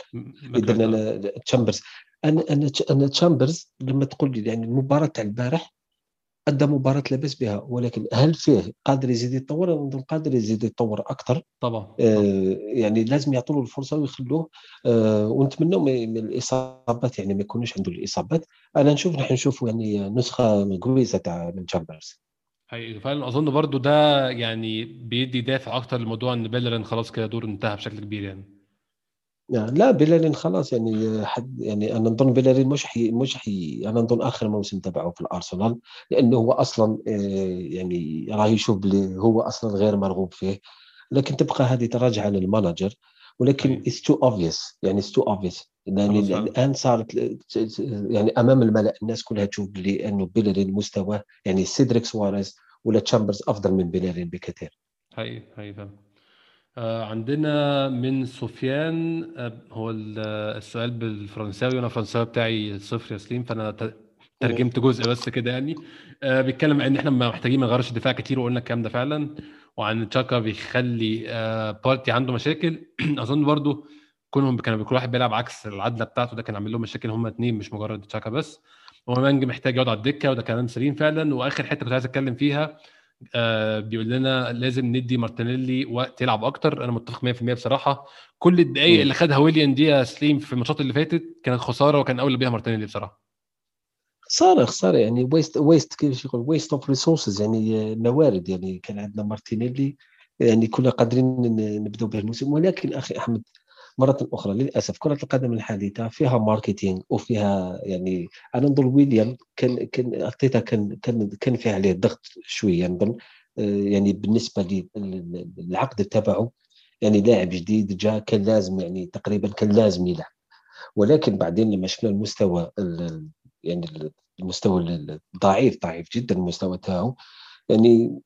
اذا أنا تشامبرز أنا أنا أنا تشامبرز لما تقول لي يعني المباراة تاع البارح ادى مباراة لاباس بها ولكن هل فيه قادر يزيد يتطور؟ نظن قادر يزيد يتطور أكثر. طبعا آه يعني لازم يعطوا له الفرصة ويخلوه آه ونتمنوا من الإصابات يعني ما يكونوش عنده الإصابات. أنا نشوف نحن نشوفوا يعني نسخة كويسه تاع من تشامبرز حقيقي فعلا أظن برضو ده يعني بيدي دافع أكتر لموضوع إن بيلرين خلاص كده دور انتهى بشكل كبير يعني. لا بيلارين خلاص يعني حد يعني أنا نظن بيلارين مش حي مش حي أنا نظن آخر موسم تبعه في الأرسنال لأنه هو أصلا آه، يعني راه يشوف بلي هو أصلا غير مرغوب فيه لكن تبقى هذه تراجع لل manager ولكن it's too obvious يعني it's too obvious يعني الآن صارت يعني أمام الملأ الناس كلها تشوف بلي إنه بيلرين مستواه يعني سيدريك سواريز ولا تشامبرز أفضل من بيلرين بكثير. هاي هاي فهم آه عندنا من سفيان آه هو السؤال بالفرنساوي وأنا الفرنساوي بتاعي صفر يا سليم فأنا ترجمت جزء بس كده يعني. آه بيتكلم إن إحنا محتاجين ما نغيرش الدفاع كتير وقلنا الكلام ده فعلا وعن تشاكا بيخلي بارتي عنده مشاكل. أظن برضو كونهم كانوا كل واحد بيلعب عكس العدلة بتاعته ده كان عامل لهم مشاكل هم اثنين مش مجرد تشاكا بس. ومانج محتاج يقعد على الدكة وده كلام سليم فعلا. وآخر حتة كنت عايز أتكلم فيها آه بيقول لنا لازم ندي مارتينيلي وقت يلعب أكتر. أنا متفق 100% بصراحة. كل الدقائق اللي خدها ويليام دي يا سليم في الماتشات اللي فاتت كانت خسارة وكان أولى بيها مارتينيلي بصراحة. خسارة خسارة يعني waste waste كيف يقول؟ waste of resources يعني موارد يعني كان عندنا مارتينيلي يعني كنا قادرين نبداو به الموسم. ولكن أخي أحمد مرة أخرى للأسف كرة القدم الحديثة فيها ماركتينغ وفيها يعني أنا نظن ويليام كان كان أرتيتا كان كان كان فيه عليه ضغط شوية نظن. آه، يعني بالنسبة للعقد تبعه يعني لاعب جديد جاء كان لازم يعني تقريبا كان لازم يلعب. ولكن بعدين لما شفنا المستوى يعني المستوى الضعيف ضعيف جدا المستوى تاعو يعني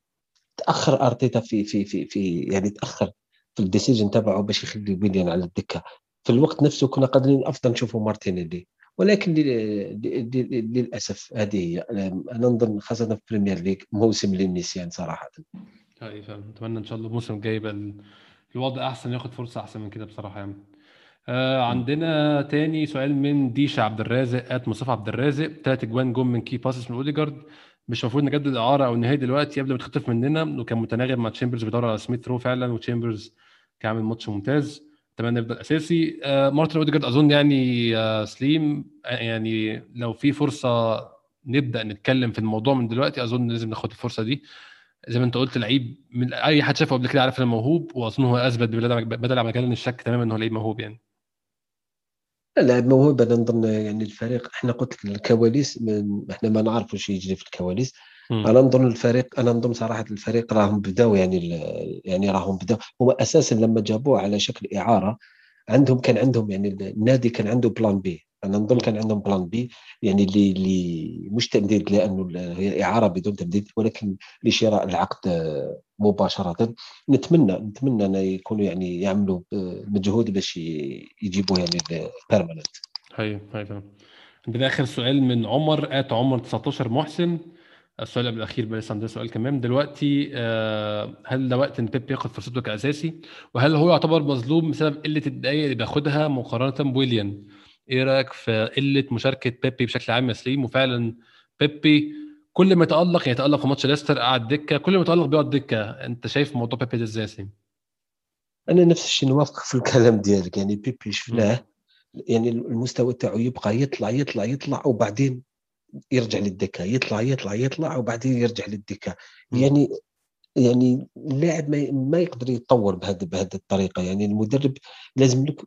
تأخر أرتيتا في في في في يعني تأخر في ال decision تبعه باش يخلي ويليان على الدكة. في الوقت نفسه كنا قادرين أفضل نشوفوا مارتينيلي. ولكن للأسف هذه هي. أنا نظن خاصة في ال Premier League موسم للنسيان صراحة. اي فعلا نتمنى إن شاء الله الموسم الجاي يبقى الوضع أحسن ياخد فرصة أحسن من كده بصراحة يعني آه عندنا تاني سؤال من ديشا عبد الرازق at مصطفى عبد الرازق. ثلاث أجوان جم من key passes من أوديجارد. مش المفروض نجدد اعاره أو نهايه دلوقتي قبل ما تختلف مننا وكان متناغم مع تشامبرز بيدور على سميث رو فعلا وتشامبرز كان عامل ماتش ممتاز. أتمنى يفضل أساسي. آه مارتن أوديجارد أظن يعني آه سليم. آه، يعني لو في فرصة نبدأ نتكلم في الموضوع من دلوقتي أظن لازم ناخد الفرصة دي. زي ما أنت قلت لعيب من أي حد شافه قبل كده عارف إنه موهوب وأظن هو أثبت بدل ما كان الشك تماما إنه لعيب موهوب يعني. لاعب موهوب أنا نظن يعني الفريق إحنا قلت لك الكواليس إحنا ما نعرفوا شو يجري في الكواليس. أنا نظن الفريق أنا نظن صراحة الفريق راهم بداوا يعني يعني راهم بداوا هو أساسا لما جابوه على شكل إعارة عندهم كان عندهم يعني النادي كان عنده plan B أنا نظن كان عندهم plan B يعني اللي اللي مش تمديد لأنه هي إعارة بدون تمديد ولكن لشراء العقد مباشرة. نتمنى نتمنى أن يكونوا يعني يعملوا مجهود باش يجيبوا يعني ال permanent هاي هاي تمام. عندنا آخر سؤال من عمر at عمر 19 محسن. السؤال الأخير بس عندنا سؤال كمان. دلوقتي آه، هل ده وقت إن بيبي ياخد فرصته كاساسي وهل هو يعتبر مظلوم بسبب قلة الدقائق اللي بياخدها مقارنة بويليان؟ إيه رأيك في قلة مشاركة بيبي بشكل عام يا سليم؟ وفعلا بيبي كل ما يتألق يعني يتألق في ماتش ليستر قعد دكة. كل ما يتألق بيقعد دكة. انت شايف موضوع بيبي ده إزاي يا سليم؟ أنا نفس الشيء نوافق في الكلام ديالك. يعني بيبي شفناه يعني المستوى تاعو يبقى يطلع يطلع يطلع وبعدين يرجع للدكة. يطلع يطلع يطلع وبعدين يرجع للدكة. يعني يعني اللاعب ما, ما يقدر يتطور بهذه بهذه الطريقة. يعني المدرب لازم لك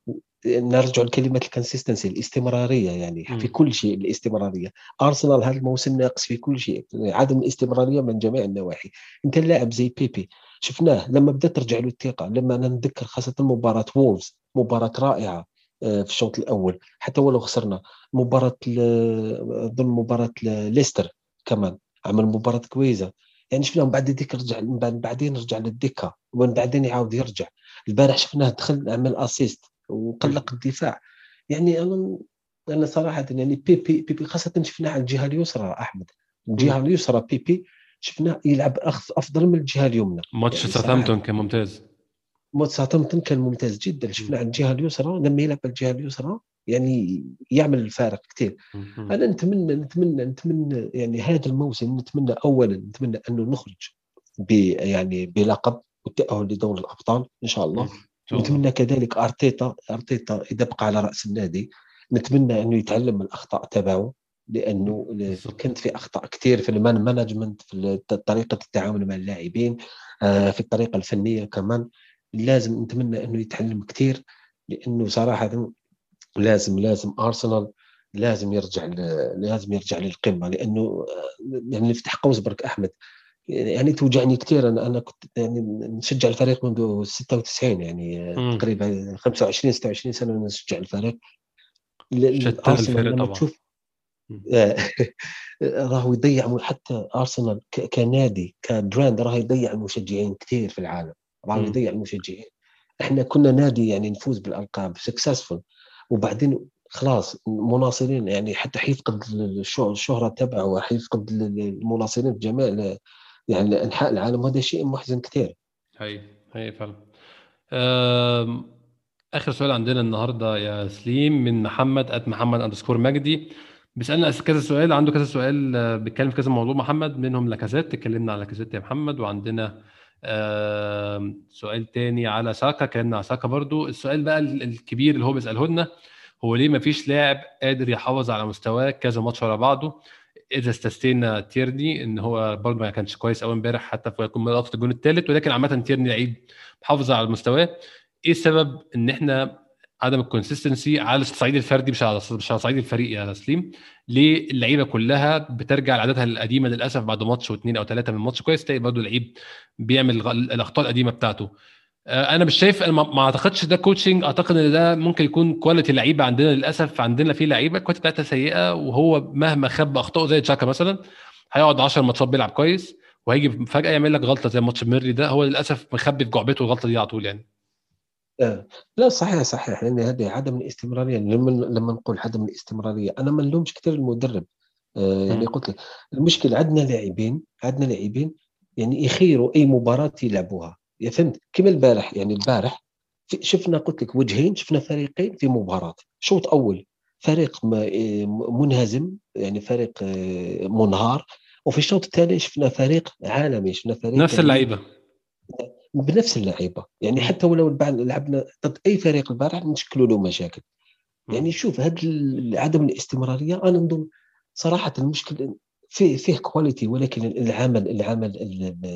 نرجع لكلمة الكونسيستنسي الاستمرارية يعني م. في كل شيء الاستمرارية. ارسنال هذا الموسم ناقص في كل شيء عدم الاستمرارية من جميع النواحي. أنت اللاعب زي بيبي شفناه لما بدأت ترجع له الثقة لما أنا نتذكر خاصة مباراة وولفز مباراة رائعة آه، في الشوط الأول حتى ولو خسرنا. مباراة أظن مباراة ليستر كمان عمل مباراة كويسة. يعني شفناه بعد ذيك رجع بعدين رجع للدكة ومن بعدين يعاود يرجع. البارح شفناه دخل عمل assist وقلق الدفاع. يعني أنا أنا صراحة يعني بيبي بيبي خاصة شفناه على الجهة اليسرى أحمد. الجهة اليسرى بيبي شفناه يلعب أفضل من الجهة اليمنى. ماتش يعني ساوثهامبتون كان ممتاز. ماتش ساوثهامبتون كان ممتاز جدا. شفناه على الجهة اليسرى. لما يلعب على الجهة اليسرى يعني يعمل الفارق كثير أنا نتمنى نتمنى نتمنى يعني هذا الموسم نتمنى اولا نتمنى أنه نخرج ب يعني بلقب والتاهل لدور الأبطال إن شاء الله. نتمنى كذلك أرتيتا أرتيتا إذا بقى على رأس النادي نتمنى أنه يتعلم من الأخطاء تبعه لأنه كانت في أخطاء كثير في المان مانجمنت في طريقة التعامل مع اللاعبين آه، في الطريقة الفنية كمان. لازم نتمنى أنه يتعلم كثير لأنه صراحة لازم لازم أرسنال لازم يرجع لازم يرجع للقمة لأنه آه، يعني نفتح قوس برك أحمد. يعني توجعني كثير أنا أنا كنت يعني نشجع الفريق منذ 96 يعني م. تقريبا 25 26 سنة نشجع الفريق. أرسنال لما تشوف راهو يضيع حتى أرسنال كنادي ك brand راه يضيع المشجعين كثير في العالم. راهو يضيع المشجعين. إحنا كنا نادي يعني نفوز بالألقاب successful وبعدين خلاص مناصرين يعني حتى حيفقد الشهرة تبعه وحيفقد المناصرين في جميع يعني انحاء العالم هذا شيء محزن كثير هي هي فعلا. آخر سؤال عندنا النهارده يا سليم من محمد at محمد underscore مجدي. بيسألنا كذا سؤال عنده كذا سؤال آه، بيتكلم في كذا موضوع. محمد منهم لاكازيت. اتكلمنا على لاكازيت يا محمد وعندنا سؤال تاني على ساكا. اتكلمنا على ساكا برضو. السؤال بقى الكبير اللي هو بيسأله لنا هو ليه ما فيش لاعب قادر يحافظ على مستواه كذا ماتش ورا بعضه؟ إذا استثنينا تيرني إن هو برضه ما كانش كويس قوي إمبارح حتى في لقطه الجون الثالث ولكن عامة تيرني لعيب محافظ على مستواه. إيه السبب إن إحنا عدم ال consistency على الصعيد الفردي مش على مش على صعيد الفريق يا سليم ليه اللعيبة كلها بترجع لعاداتها القديمة للأسف بعد ماتش واثنين أو ثلاثة من ماتش كويس تلاقي برضه لعيب بيعمل الأخطاء القديمة بتاعته. أنا مش شايف أنا ما أعتقدش ده coaching أعتقد إن ده ممكن يكون quality لعيبة عندنا للأسف. عندنا في لعيبة ال quality بتاعتها سيئة وهو مهما خبى اخطائه زي تشاكا مثلا هيقعد 10 ماتشات بيلعب كويس وهيجي فجأة يعمل لك غلطة زي ماتش ميرلي ده. هو للأسف مخبي في جعبته الغلطه دي على طول يعني. آه. لا صحيح صحيح. لأن هذه عدم الاستمرارية. لما لما نقول عدم الاستمرارية أنا ما نلومش كثير المدرب. آه يعني قلت لك المشكلة عندنا لاعبين عندنا لاعبين يعني يخيروا أي مباراة يلعبوها. يا فهمت كما البارح يعني البارح شفنا قلت لك وجهين شفنا فريقين في مباراة. شوط أول فريق منهزم يعني فريق آه، منهار. وفي الشوط الثاني شفنا فريق عالمي شفنا فريق نفس اللعيبة. بنفس اللعيبة. يعني حتى ولو لعبنا ضد أي فريق البارح نشكلوا له مشاكل. يعني شوف هذا عدم الاستمرارية أنا نظن صراحة المشكل فيه فيه quality ولكن العمل العمل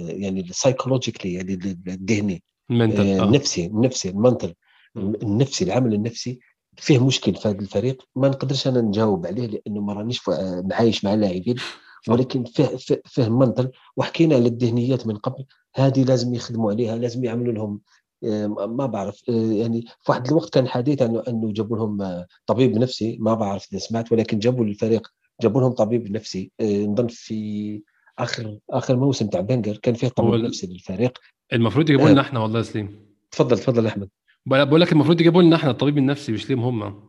يعني ال psychologically يعني الذهني آه، النفسي النفسي ال mental النفسي العمل النفسي فيه مشكل في هذا الفريق. ما نقدرش أنا نجاوب عليه لأنه ما رانيش معايش مع اللاعبين ولكن فيه فيه, منطل وحكينا على الذهنيات من قبل. هذه لازم يخدموا عليها لازم يعملوا لهم آه، ما بعرف آه، يعني في واحد الوقت كان حديث انه إنه جابوا لهم طبيب نفسي ما بعرف إذا سمعت ولكن جابوا للفريق جابوا لهم طبيب نفسي آه، نظن في آخر آخر موسم تاع بنجر كان فيه طبيب نفسي للفريق. المفروض يجيبوا لنا إحنا والله يا سليم. تفضل تفضل أحمد. بقول لك المفروض يجيبوا لنا إحنا الطبيب النفسي مش ليهم هم.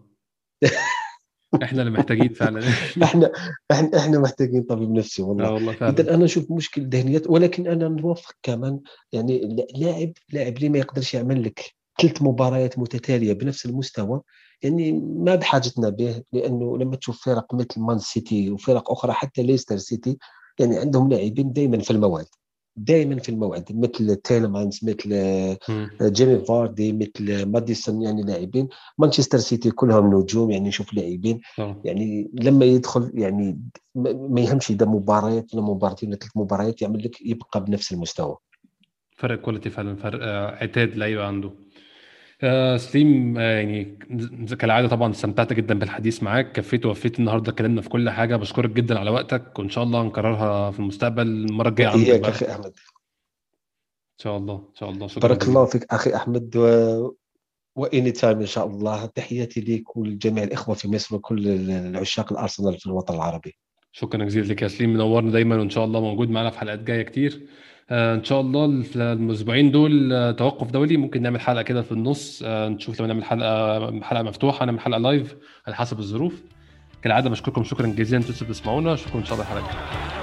إحنا اللي محتاجين فعلا. إحنا إحنا إحنا محتاجين طبيب نفسي والله. آه والله فعلا. اذا أنا أشوف مشكل ذهنيات ولكن أنا نوافق كمان يعني لاعب لاعب ليه ما يقدرش يعمل لك ثلاث مباريات متتالية بنفس المستوى؟ يعني ما بحاجتنا به لأنه لما تشوف فرق مثل مان سيتي وفرق أخرى حتى ليستر سيتي يعني عندهم لاعبين دائما في الموعد دائما في الموعد مثل تيلمانز مثل جيمي فاردي مثل ماديسون يعني لاعبين. مانشستر سيتي كلهم نجوم يعني نشوف لاعبين. يعني لما يدخل يعني ما يهمش إذا مباريات ولا مباراتين ولا ثلاث مباريات يعمل لك يبقى بنفس المستوى. فرق quality فعلا فرق آه، عتاد لعيبة عنده. آه سليم آه يعني كالعادة طبعا استمتعت جدا بالحديث معاك. كفيت ووفيت النهارده اتكلمنا في كل حاجة. بشكرك جدا على وقتك وإن شاء الله نكررها في المستقبل المرة الجاية عندك يا أخي أحمد. إن شاء الله إن شاء الله. شكرا بارك الله فيك أخي أحمد و... و any time إن شاء الله. تحياتي ليك ولجميع الإخوة في مصر وكل العشاق الأرسنال في الوطن العربي. شكرا جزيلا لك يا سليم. منورنا دايما وإن شاء الله موجود معنا في حلقات جاية كتير. آه، إن شاء الله في الأسبوعين دول آه، توقف دولي. ممكن نعمل حلقة كده في النص. آه، نشوف لو نعمل حلقة حلقة مفتوحة نعمل حلقة live على حسب الظروف. كالعادة بشكركم. شكرا جزيلا أنتم بتسمعونا. اشوفكم إن شاء الله الحلقة